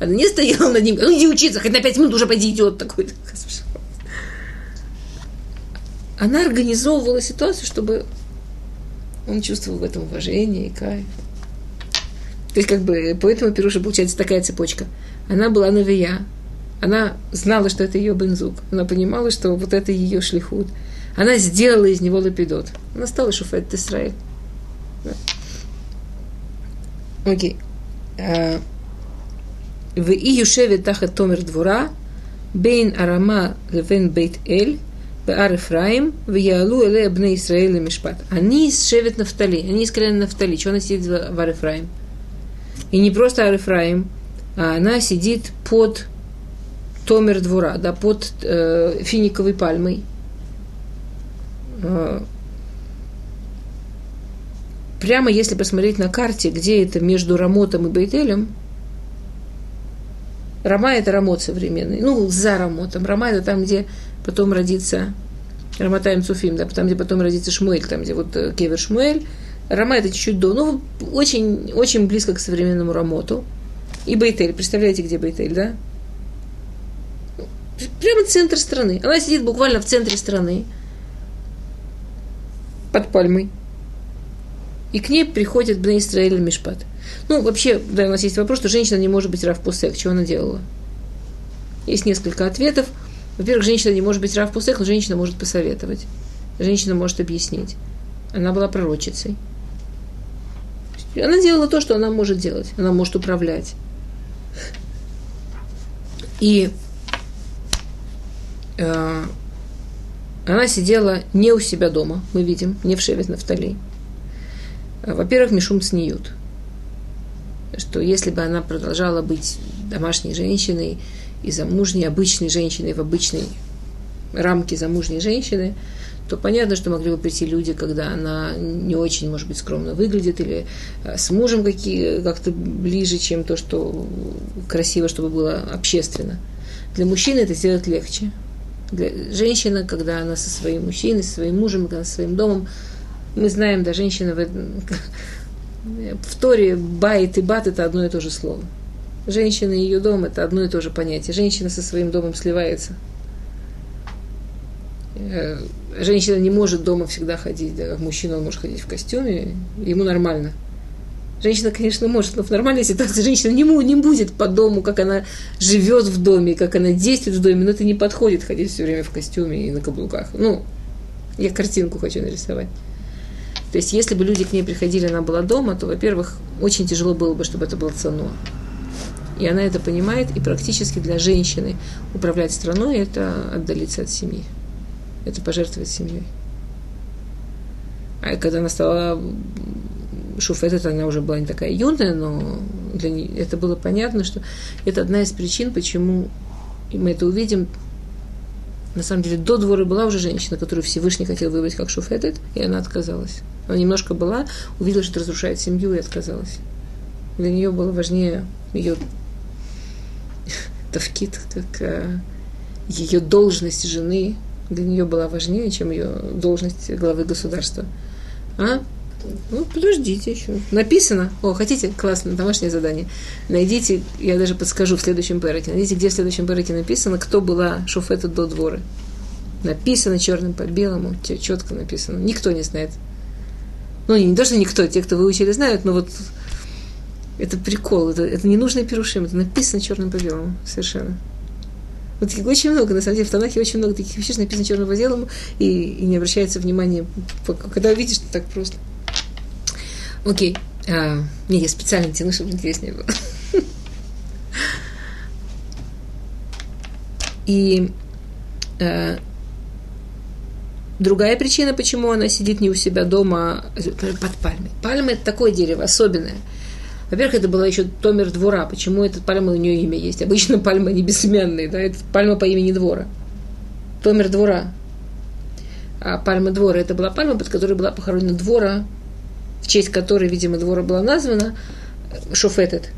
Она не стояла над ним, ну иди учиться, хоть на пять минут уже пойди идет такой. Она организовывала ситуацию, чтобы он чувствовал в этом уважение и кайф. То есть, как бы, поэтому Пируша получается такая цепочка. Она была новия. Она знала, что это ее бензук. Она понимала, что вот это ее шлихут. Она сделала из него лапидот. Она стала шуфет Исраиль. Окей. А, в и юшевет тахат томер двора, бейн арама левен бейт эль, Баар Ефраим, в Яалу Эле Бне Исраэль Мишпат. Они из Шевет Нафтали, они из колена Нафтали. Что она сидит в Ар Ефраим? И не просто Ар Ефраим, а она сидит под Томер двора, да, под э, финиковой пальмой. Э, прямо если посмотреть на карте, где это между Рамотом и Бейтелем, Рама – это Рамот современный, ну, за Рамотом. Рама – это там, где потом родится Раматаем Цуфим, да, там, где потом родится Шмуэль, там, где вот э, Кевер Шмуэль. Рама это чуть-чуть до, ну, очень, очень близко к современному Рамоту. И Бейтель, представляете, где Бейтель, да? Прямо центр страны. Она сидит буквально в центре страны, под пальмой. И к ней приходит Бней Исраэль Мишпат. Ну, вообще, да, у нас есть вопрос, что женщина не может быть Рав Пусек. Чего она делала? Есть несколько ответов – во-первых, женщина не может быть рав пусех, но женщина может посоветовать. Женщина может объяснить. Она была пророчицей. Она делала то, что она может делать. Она может управлять. И э, она сидела не у себя дома, мы видим, не в Шевет Нафтали. Во-первых, Мишум Цниют. Что если бы она продолжала быть домашней женщиной, и замужней, обычной женщиной в обычной рамке замужней женщины, то понятно, что могли бы прийти люди, когда она не очень, может быть, скромно выглядит, или э, с мужем какие, как-то ближе, чем то, что красиво, чтобы было общественно. Для мужчины это сделать легче. Для женщины, когда она со своим мужчиной, со своим мужем, когда она со своим домом, мы знаем, да, женщина в, [laughs] в Торе байт и бат – это одно и то же слово. Женщина и ее дом – это одно и то же понятие. Женщина со своим домом сливается. Э, женщина не может дома всегда ходить, да, мужчина он может ходить в костюме, ему нормально. Женщина, конечно, может, но в нормальной ситуации женщина не, не будет по дому, как она живет в доме, как она действует в доме, но это не подходит ходить все время в костюме и на каблуках. Ну, я картинку хочу нарисовать. То есть, если бы люди к ней приходили, она была дома, то, во-первых, очень тяжело было бы, чтобы это было цено. И она это понимает, и практически для женщины управлять страной – это отдалиться от семьи. Это пожертвовать семьей. А когда она стала шуфетет, она уже была не такая юная, но для нее это было понятно, что это одна из причин, почему и мы это увидим. На самом деле, до двора была уже женщина, которую Всевышний хотел выбрать как шуфетет, и она отказалась. Она немножко была, увидела, что разрушает семью, и отказалась. Для нее было важнее ее Тавкит, как э, ее должность жены для нее была важнее, чем ее должность главы государства. А? Ну, подождите еще. Написано. О, хотите? Классно, домашнее задание. Найдите, я даже подскажу в следующем перете. Найдите, где в следующем перете написано, кто была Шуфета до дворы. Написано черным по белому, четко написано. Никто не знает. Ну, не, то, что никто, те, кто выучили, знают, но вот это прикол, это, это не нужно перушим, это написано черным по белому, совершенно. Вот очень много, на самом деле, в Танахе очень много таких вещей, написано черным по белому, и, и не обращается внимания, когда видишь, что так просто. Окей. А, не, я специально тяну, чтобы интереснее было. [laughs] И а, другая причина, почему она сидит не у себя дома, а под пальмой. Пальма – это такое дерево особенное – во-первых, это была еще Томер Двора. Почему эта пальма у нее имя есть? Обычно пальма не бессменная, да, это пальма по имени Двора. Томер Двора. А пальма Двора это была пальма, под которой была похоронена Двора, в честь которой, видимо, Двора была названа, Шофетет.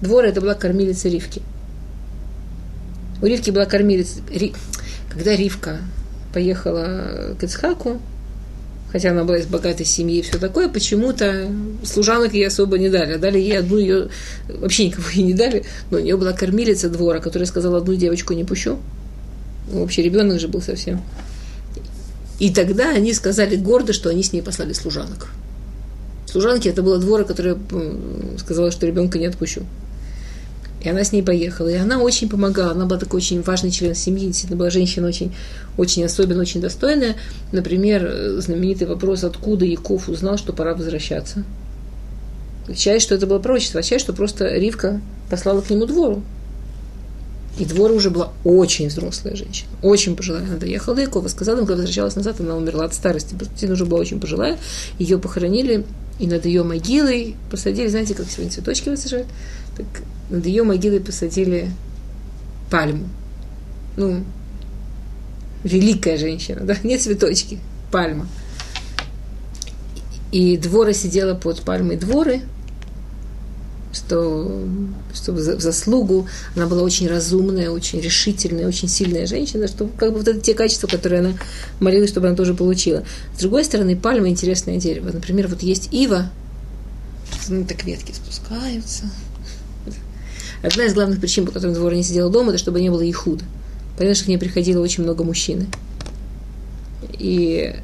Двора это была кормилица Ривки. У Ривки была кормилица. Когда Ривка поехала к Ицхаку, хотя она была из богатой семьи и все такое, почему-то служанок ей особо не дали. Дали ей одну ее, вообще никого ей не дали, но у нее была кормилица двора, которая сказала, одну девочку не пущу. Ну, вообще ребенок же был совсем. И тогда они сказали гордо, что они с ней послали служанок. Служанки это была двора, которая сказала, что ребенка не отпущу. И она с ней поехала. И она очень помогала. Она была такой очень важный член семьи. Действительно, была женщина очень, очень особенная, очень достойная. Например, знаменитый вопрос, откуда Яков узнал, что пора возвращаться. Часть, что это было пророчество, а часть, что просто Ривка послала к нему двору. И двор уже была очень взрослая женщина, очень пожилая. Она доехала до Якова, сказала им, когда возвращалась назад, она умерла от старости. Она уже была очень пожилая. Ее похоронили, и над ее могилой посадили, знаете, как сегодня цветочки высаживают, так над ее могилой посадили пальму. Ну, великая женщина, да, [laughs] не цветочки, пальма. И двора сидела под пальмой дворы, что, что в заслугу она была очень разумная, очень решительная, очень сильная женщина, что как бы вот это те качества, которые она молилась, чтобы она тоже получила. С другой стороны, пальма интересное дерево. Например, вот есть ива, ну, так ветки спускаются, Одна из главных причин, по которым двор не сидела дома, это чтобы не было ихуда. Понятно, что к ней приходило очень много мужчины. И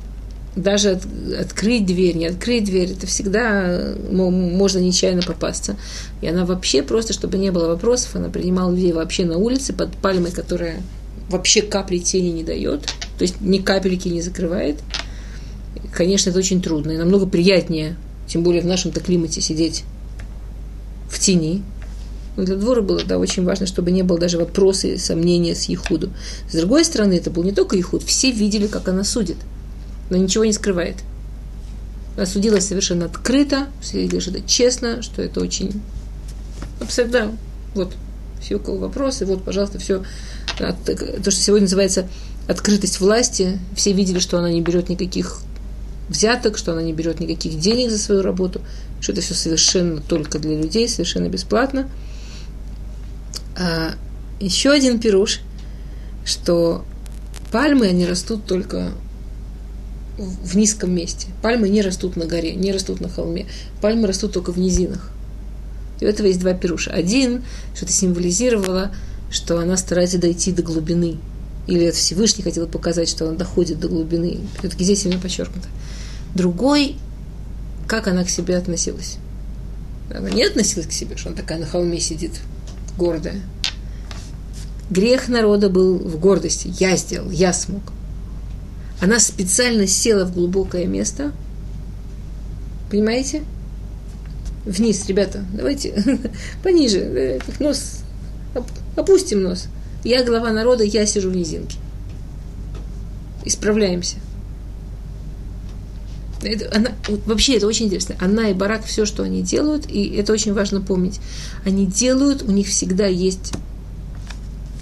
даже от, открыть дверь, не открыть дверь, это всегда можно нечаянно попасться. И она вообще просто, чтобы не было вопросов, она принимала людей вообще на улице под пальмой, которая вообще капли тени не дает, то есть ни капельки не закрывает. Конечно, это очень трудно и намного приятнее, тем более в нашем-то климате сидеть в тени, но для двора было да, очень важно, чтобы не было даже вопроса и сомнения с Ехуду. С другой стороны, это был не только Ехуд, все видели, как она судит. Но ничего не скрывает. Она совершенно открыто, видели, что это честно, что это очень... Абсолютно, вот, все у кого вопросы, вот, пожалуйста, все. То, что сегодня называется открытость власти, все видели, что она не берет никаких взяток, что она не берет никаких денег за свою работу, что это все совершенно только для людей, совершенно бесплатно – а, еще один пируш, что пальмы, они растут только в низком месте. Пальмы не растут на горе, не растут на холме. Пальмы растут только в низинах. И у этого есть два пируша. Один, что это символизировало, что она старается дойти до глубины. Или это Всевышний хотел показать, что она доходит до глубины. Все-таки здесь именно подчеркнуто. Другой, как она к себе относилась. Она не относилась к себе, что она такая на холме сидит, гордая. Грех народа был в гордости. Я сделал, я смог. Она специально села в глубокое место. Понимаете? Вниз, ребята, давайте [laughs] пониже. Э, нос, опустим нос. Я глава народа, я сижу в низинке. Исправляемся. Это, она, вообще это очень интересно. Она и Барак, все, что они делают, и это очень важно помнить. Они делают, у них всегда есть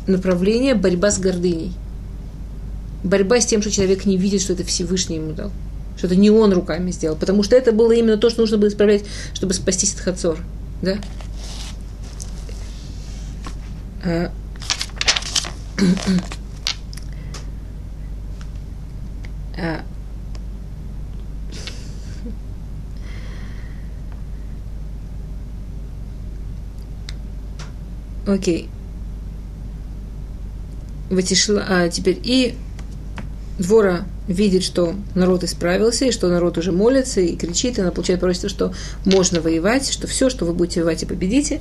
направление борьба с гордыней борьба с тем, что человек не видит, что это Всевышний ему дал, что это не он руками сделал, потому что это было именно то, что нужно было исправлять, чтобы спастись от Хацор, да? А. А. Окей. Okay. А теперь и двора видит, что народ исправился, и что народ уже молится и кричит, и она получает пророчество, что можно воевать, что все, что вы будете воевать и победите.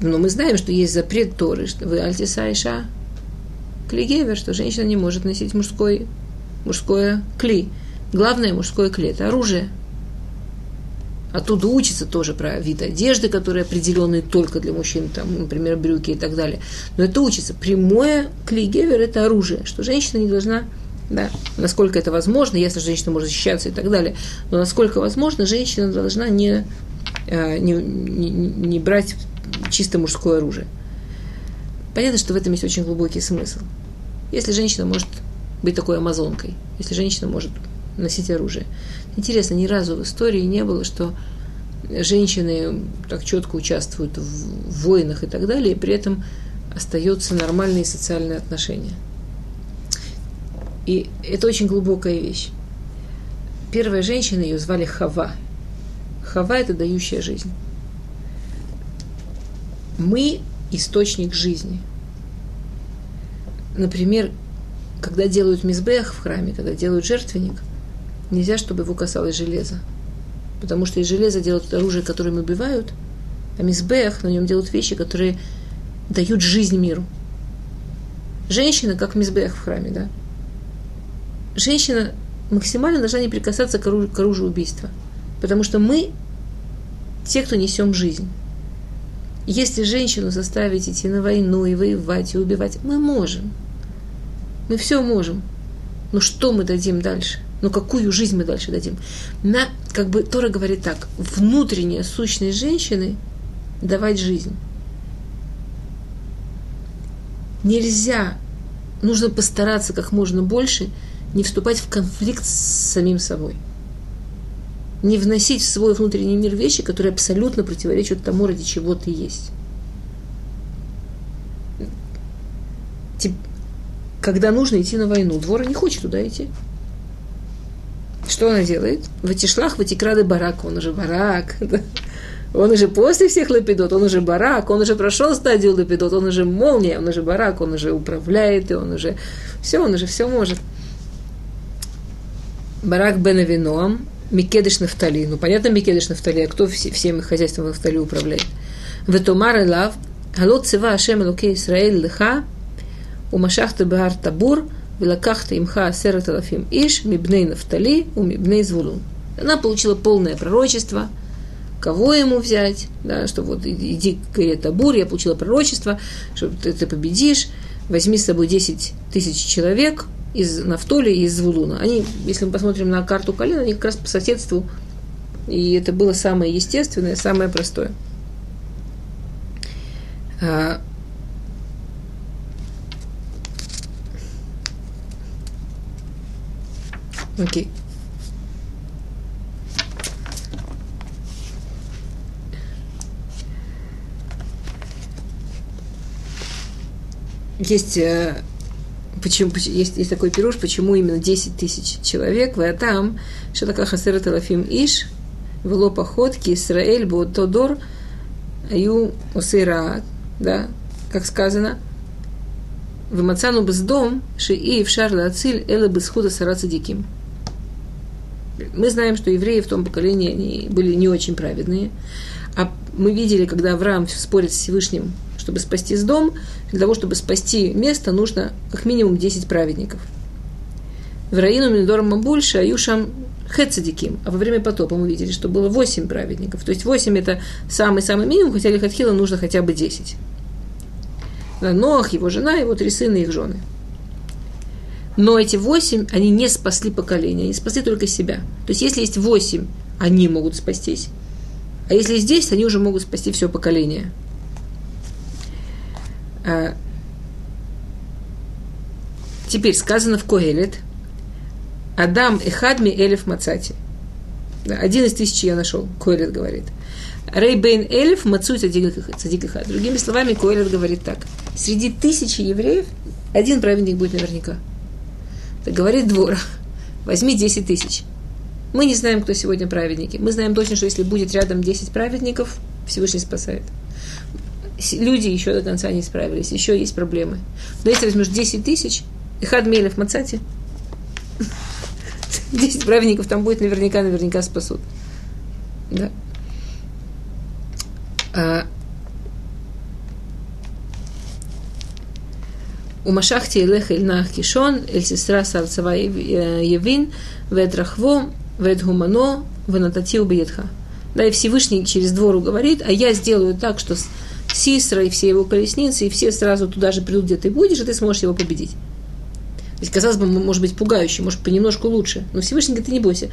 Но мы знаем, что есть запрет Торы, что вы альтиса иша клигевер, что женщина не может носить мужской, мужское кли. Главное мужское кли – это оружие – Оттуда учится тоже про вид одежды, которые определенные только для мужчин, там, например, брюки и так далее. Но это учится. Прямое клейгевер – это оружие, что женщина не должна, да, насколько это возможно, если женщина может защищаться и так далее, но насколько возможно, женщина должна не, э, не, не, не брать чисто мужское оружие. Понятно, что в этом есть очень глубокий смысл. Если женщина может быть такой амазонкой, если женщина может носить оружие. Интересно, ни разу в истории не было, что женщины так четко участвуют в войнах и так далее, и при этом остаются нормальные социальные отношения. И это очень глубокая вещь. Первая женщина, ее звали Хава. Хава – это дающая жизнь. Мы – источник жизни. Например, когда делают мизбех в храме, когда делают жертвенник – нельзя, чтобы его касалось железа. Потому что из железа делают оружие, которым убивают, а мизбех на нем делают вещи, которые дают жизнь миру. Женщина, как мизбех в храме, да? Женщина максимально должна не прикасаться к оружию, к оружию убийства. Потому что мы те, кто несем жизнь. Если женщину заставить идти на войну и воевать, и убивать, мы можем. Мы все можем. Но что мы дадим дальше? Но какую жизнь мы дальше дадим? На, как бы Тора говорит так, внутренняя сущность женщины давать жизнь. Нельзя, нужно постараться как можно больше не вступать в конфликт с самим собой. Не вносить в свой внутренний мир вещи, которые абсолютно противоречат тому, ради чего ты есть. Когда нужно идти на войну, двора не хочет туда идти. Что она делает? В Атишлах, в Атикрады барак, он уже барак. [laughs] Он уже после всех лапидот, он уже барак, он уже прошел стадию лапидот, он уже молния, он уже барак, он уже управляет, и он уже все, он уже все может. Барак бен Авиноам, Микедыш Нафтали. Ну, понятно, Микедыш Нафтали, а кто все, всем их хозяйством Нафтали управляет? Ветомар Элав, Алот Цива Ашем Элоке Исраэль Леха, Умашахта Баар Табур – Велакахта имха асерат алафим иш, мибней нафтали, у мибней звулун. Она получила полное пророчество, кого ему взять, да, что вот иди к Табур, я получила пророчество, что ты, ты победишь, возьми с собой 10 тысяч человек из Нафтоли и из Звулуна. Они, если мы посмотрим на карту колена, они как раз по соседству, и это было самое естественное, самое простое. Окей. Есть, э, почему, есть, есть такой пируш, почему именно 10 тысяч человек, в там, что такое хасер талафим иш, вело походки, Исраэль, Тодор, Аю Осира, да, как сказано, в Мацану Бездом, Шии в Шарла Ациль, Эла Безхуда Сарацадиким. диким мы знаем, что евреи в том поколении они были не очень праведные. А мы видели, когда Авраам спорит с Всевышним, чтобы спасти с дом, для того, чтобы спасти место, нужно как минимум 10 праведников. В Раину Миндорма больше, а Юшам Хецадиким. А во время потопа мы видели, что было 8 праведников. То есть 8 это самый-самый минимум, хотя Лихатхила нужно хотя бы 10. Ноах, его жена, его три сына их жены – но эти восемь, они не спасли поколение, они спасли только себя. То есть, если есть восемь, они могут спастись. А если десять, они уже могут спасти все поколение. А, теперь сказано в Когелет, Адам Эхадми Элиф Мацати. Один из тысячи я нашел, Коэлет говорит. Рейбейн Элиф Мацуй Цадик. Другими словами, Коэлет говорит так. Среди тысячи евреев один праведник будет наверняка. Говорит двор, возьми 10 тысяч. Мы не знаем, кто сегодня праведники. Мы знаем точно, что если будет рядом 10 праведников, Всевышний спасает. люди еще до конца не справились, еще есть проблемы. Но если возьмешь 10 тысяч, и хадмелев мацати, [laughs] 10 праведников там будет наверняка, наверняка спасут. Да. У Машахти Илех Эль Кишон, Эль Сестра Сарцева Евин, Вед Рахво, Вед Гумано, Венататил Бьетха. Да, и Всевышний через двору говорит, а я сделаю так, что Сисра и все его колесницы, и все сразу туда же придут, где ты будешь, и ты сможешь его победить. То есть, казалось бы, может быть, пугающе, может, понемножку лучше. Но Всевышний говорит, ты не бойся.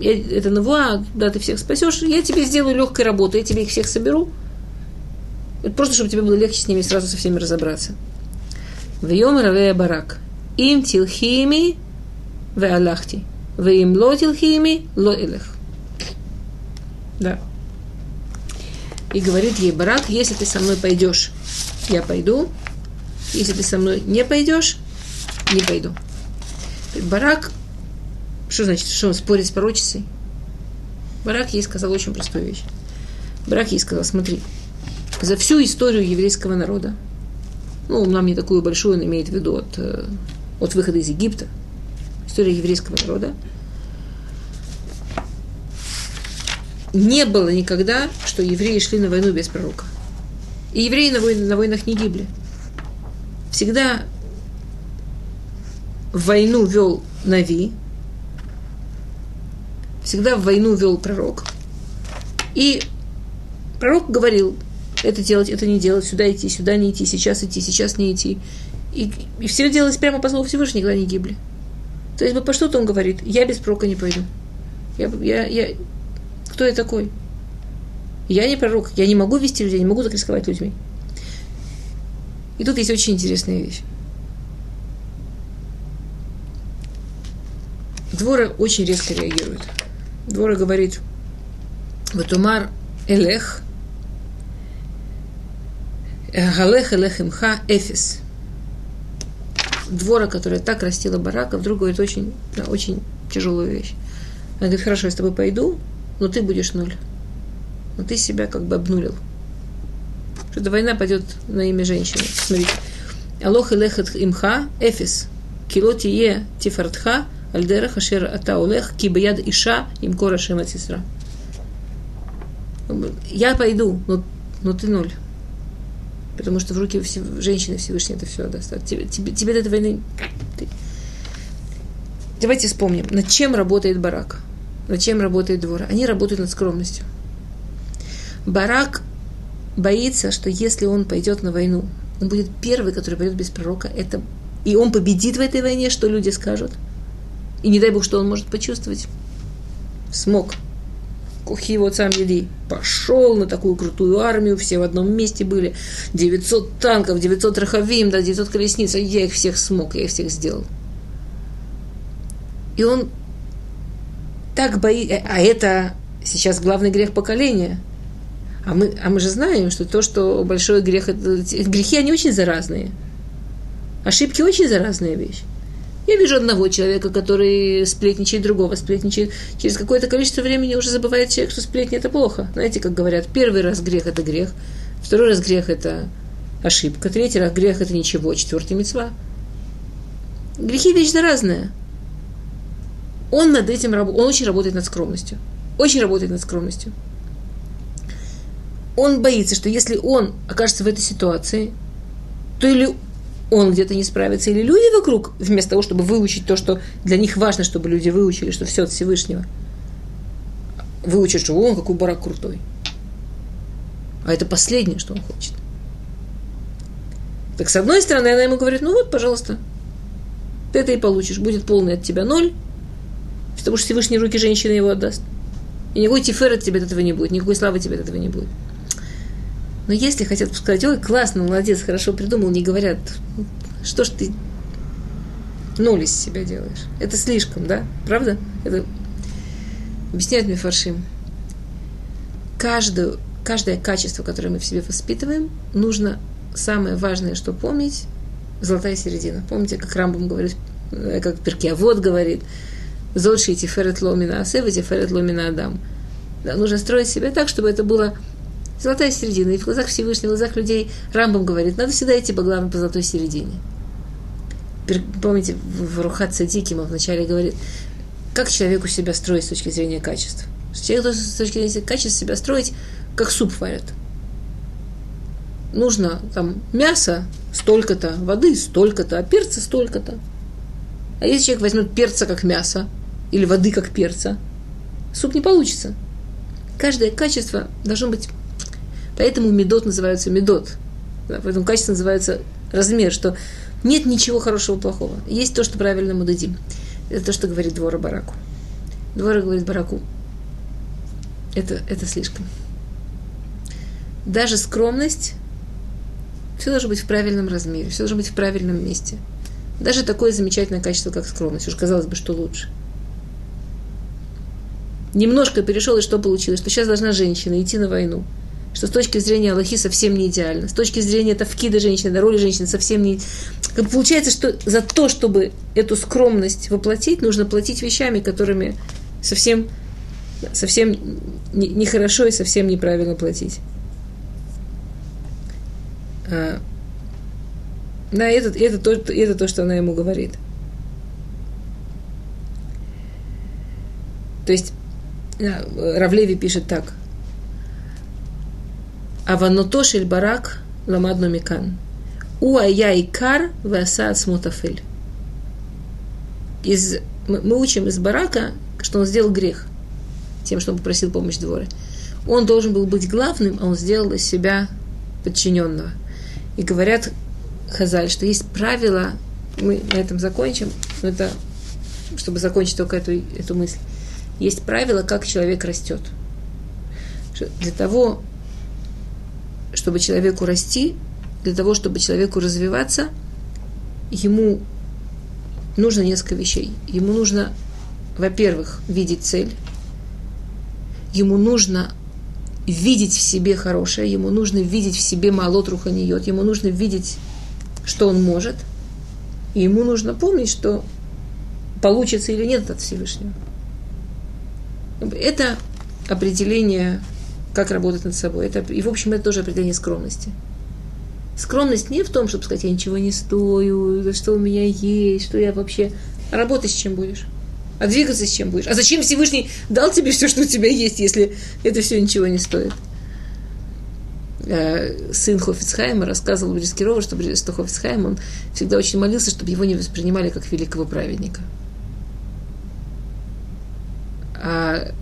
Я, это навуа, да, ты всех спасешь, я тебе сделаю легкой работу, я тебе их всех соберу. Это просто, чтобы тебе было легче с ними сразу со всеми разобраться. В Йом Раве Барак. Им тилхими в Аллахти. В им ло тилхими ло илех. Да. И говорит ей Барак, если ты со мной пойдешь, я пойду. Если ты со мной не пойдешь, не пойду. Барак, что значит, что он спорит с пророчицей? Барак ей сказал очень простую вещь. Барак ей сказал, смотри, за всю историю еврейского народа – ну, нам не такую большую, он имеет в виду от, э, от выхода из Египта, история еврейского народа, не было никогда, что евреи шли на войну без пророка. И евреи на, войн, на войнах не гибли. Всегда войну вел Нави, всегда в войну вел пророк. И пророк говорил, это делать, это не делать, сюда идти, сюда не идти, сейчас идти, сейчас не идти. И, и все делалось прямо по слову Всевышнего, никогда не гибли. То есть по что-то он говорит, я без пророка не пойду. Я, я, я, кто я такой? Я не пророк, я не могу вести людей, не могу так рисковать людьми. И тут есть очень интересная вещь. Двора очень резко реагирует. Двора говорит, Ватумар Элех, Галех Элех Имха Эфис. Двора, которая так растила барака, вдруг говорит очень, очень тяжелую вещь. Она говорит, хорошо, я с тобой пойду, но ты будешь ноль. Но ты себя как бы обнулил. Что-то война пойдет на имя женщины. Смотрите. Алох илехат имха эфис. Е тифартха альдера хашер ата олех кибаяд иша им кора шема сестра. Я пойду, но, но ты ноль потому что в руки женщины Всевышний это все отдаст. А тебе, тебе, тебе до этой войны... Ты... Давайте вспомним, над чем работает барак, над чем работает двор. Они работают над скромностью. Барак боится, что если он пойдет на войну, он будет первый, который пойдет без пророка, это... и он победит в этой войне, что люди скажут. И не дай Бог, что он может почувствовать. Смог кухи вот сам еди. Пошел на такую крутую армию, все в одном месте были. 900 танков, 900 раховим, да, 900 колесниц. А я их всех смог, я их всех сделал. И он так боится, э, а это сейчас главный грех поколения. А мы, а мы же знаем, что то, что большой грех, это, грехи, они очень заразные. Ошибки очень заразная вещь. Я вижу одного человека, который сплетничает, другого сплетничает. Через какое-то количество времени уже забывает человек, что сплетни – это плохо. Знаете, как говорят, первый раз грех – это грех, второй раз грех – это ошибка, третий раз грех – это ничего, четвертый – мецва. Грехи – вещь разная. Он над этим он очень работает над скромностью. Очень работает над скромностью. Он боится, что если он окажется в этой ситуации, то или он где-то не справится, или люди вокруг, вместо того, чтобы выучить то, что для них важно, чтобы люди выучили, что все от Всевышнего, выучат, что он какой барак крутой. А это последнее, что он хочет. Так с одной стороны, она ему говорит, ну вот, пожалуйста, ты это и получишь, будет полный от тебя ноль, потому что Всевышний руки женщины его отдаст. И никакой тифер от тебя от этого не будет, никакой славы тебе от этого не будет. Но если хотят сказать, ой, классно, молодец, хорошо придумал, не говорят, что ж ты ноль из себя делаешь. Это слишком, да? Правда? Это объясняет мне Фаршим. Каждую, каждое качество, которое мы в себе воспитываем, нужно самое важное, что помнить, золотая середина. Помните, как Рамбам говорит, э, как Перкиавод говорит, Зодши тиферет ломина асева тиферет ломина адам. Да, нужно строить себя так, чтобы это было Золотая середина. И в глазах Всевышнего, в глазах людей Рамбам говорит, надо всегда идти по главной, по золотой середине. Помните, в Рухат Садики мы вначале говорит, как человеку себя строить с точки зрения качеств. Человек должен с точки зрения качества себя строить, как суп варят. Нужно там мясо столько-то, воды столько-то, а перца столько-то. А если человек возьмет перца как мясо, или воды как перца, суп не получится. Каждое качество должно быть... Поэтому медот называется медот. Да, поэтому качество называется размер, что нет ничего хорошего плохого. Есть то, что правильно мы дадим. Это то, что говорит Двора Бараку. Двора говорит Бараку, это, это слишком. Даже скромность, все должно быть в правильном размере, все должно быть в правильном месте. Даже такое замечательное качество, как скромность. Уж казалось бы, что лучше немножко перешел, и что получилось? Что сейчас должна женщина идти на войну. Что с точки зрения Аллахи совсем не идеально. С точки зрения тавкида женщины, да, роли женщины совсем не... Как получается, что за то, чтобы эту скромность воплотить, нужно платить вещами, которыми совсем, совсем нехорошо и совсем неправильно платить. А, да, это, это, то, это то, что она ему говорит. То есть Равлеви пишет так. Аваното шель барак ламадну микан. Уая икар васа смутафель. Из, мы, учим из барака, что он сделал грех тем, что он попросил помощь дворе. Он должен был быть главным, а он сделал из себя подчиненного. И говорят Хазаль, что есть правила, мы на этом закончим, но это, чтобы закончить только эту, эту мысль есть правило, как человек растет. Для того, чтобы человеку расти, для того, чтобы человеку развиваться, ему нужно несколько вещей. Ему нужно, во-первых, видеть цель. Ему нужно видеть в себе хорошее, ему нужно видеть в себе малот руханиот, ему нужно видеть, что он может, и ему нужно помнить, что получится или нет от Всевышнего. Это определение, как работать над собой. Это, и, в общем, это тоже определение скромности. Скромность не в том, чтобы сказать, я ничего не стою, что у меня есть, что я вообще... А работать с чем будешь? А двигаться с чем будешь? А зачем Всевышний дал тебе все, что у тебя есть, если это все ничего не стоит? Э, сын Хофицхайма рассказывал Брискирова, что, что Хофицхайм, он всегда очень молился, чтобы его не воспринимали как великого праведника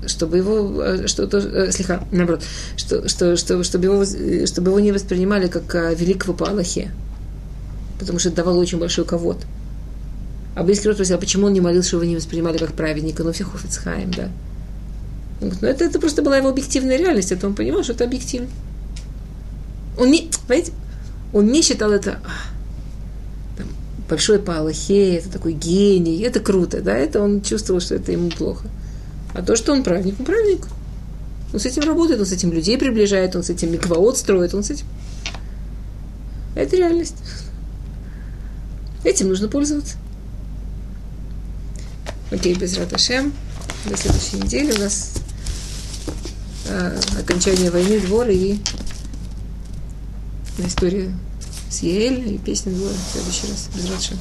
чтобы его, э, что то, э, слегка, наоборот, что, что, что, чтобы, его, чтобы его не воспринимали как а, великого по потому что это давало очень большой ковод. А близкий род спросил, а почему он не молился, чтобы его не воспринимали как праведника? Ну, всех офицхаем, да. Он говорит, ну, это, это просто была его объективная реальность, это он понимал, что это объективно. Он не, понимаете, он не считал это а, там, большой по это такой гений, это круто, да, это он чувствовал, что это ему плохо. А то, что он праведник, он праведник. Он с этим работает, он с этим людей приближает, он с этим миквоот строит, он с этим... Это реальность. Этим нужно пользоваться. Окей, без Раташем. До следующей недели у нас э, окончание войны, двор и история с Еэль и песня двора в следующий раз. Без Раташем.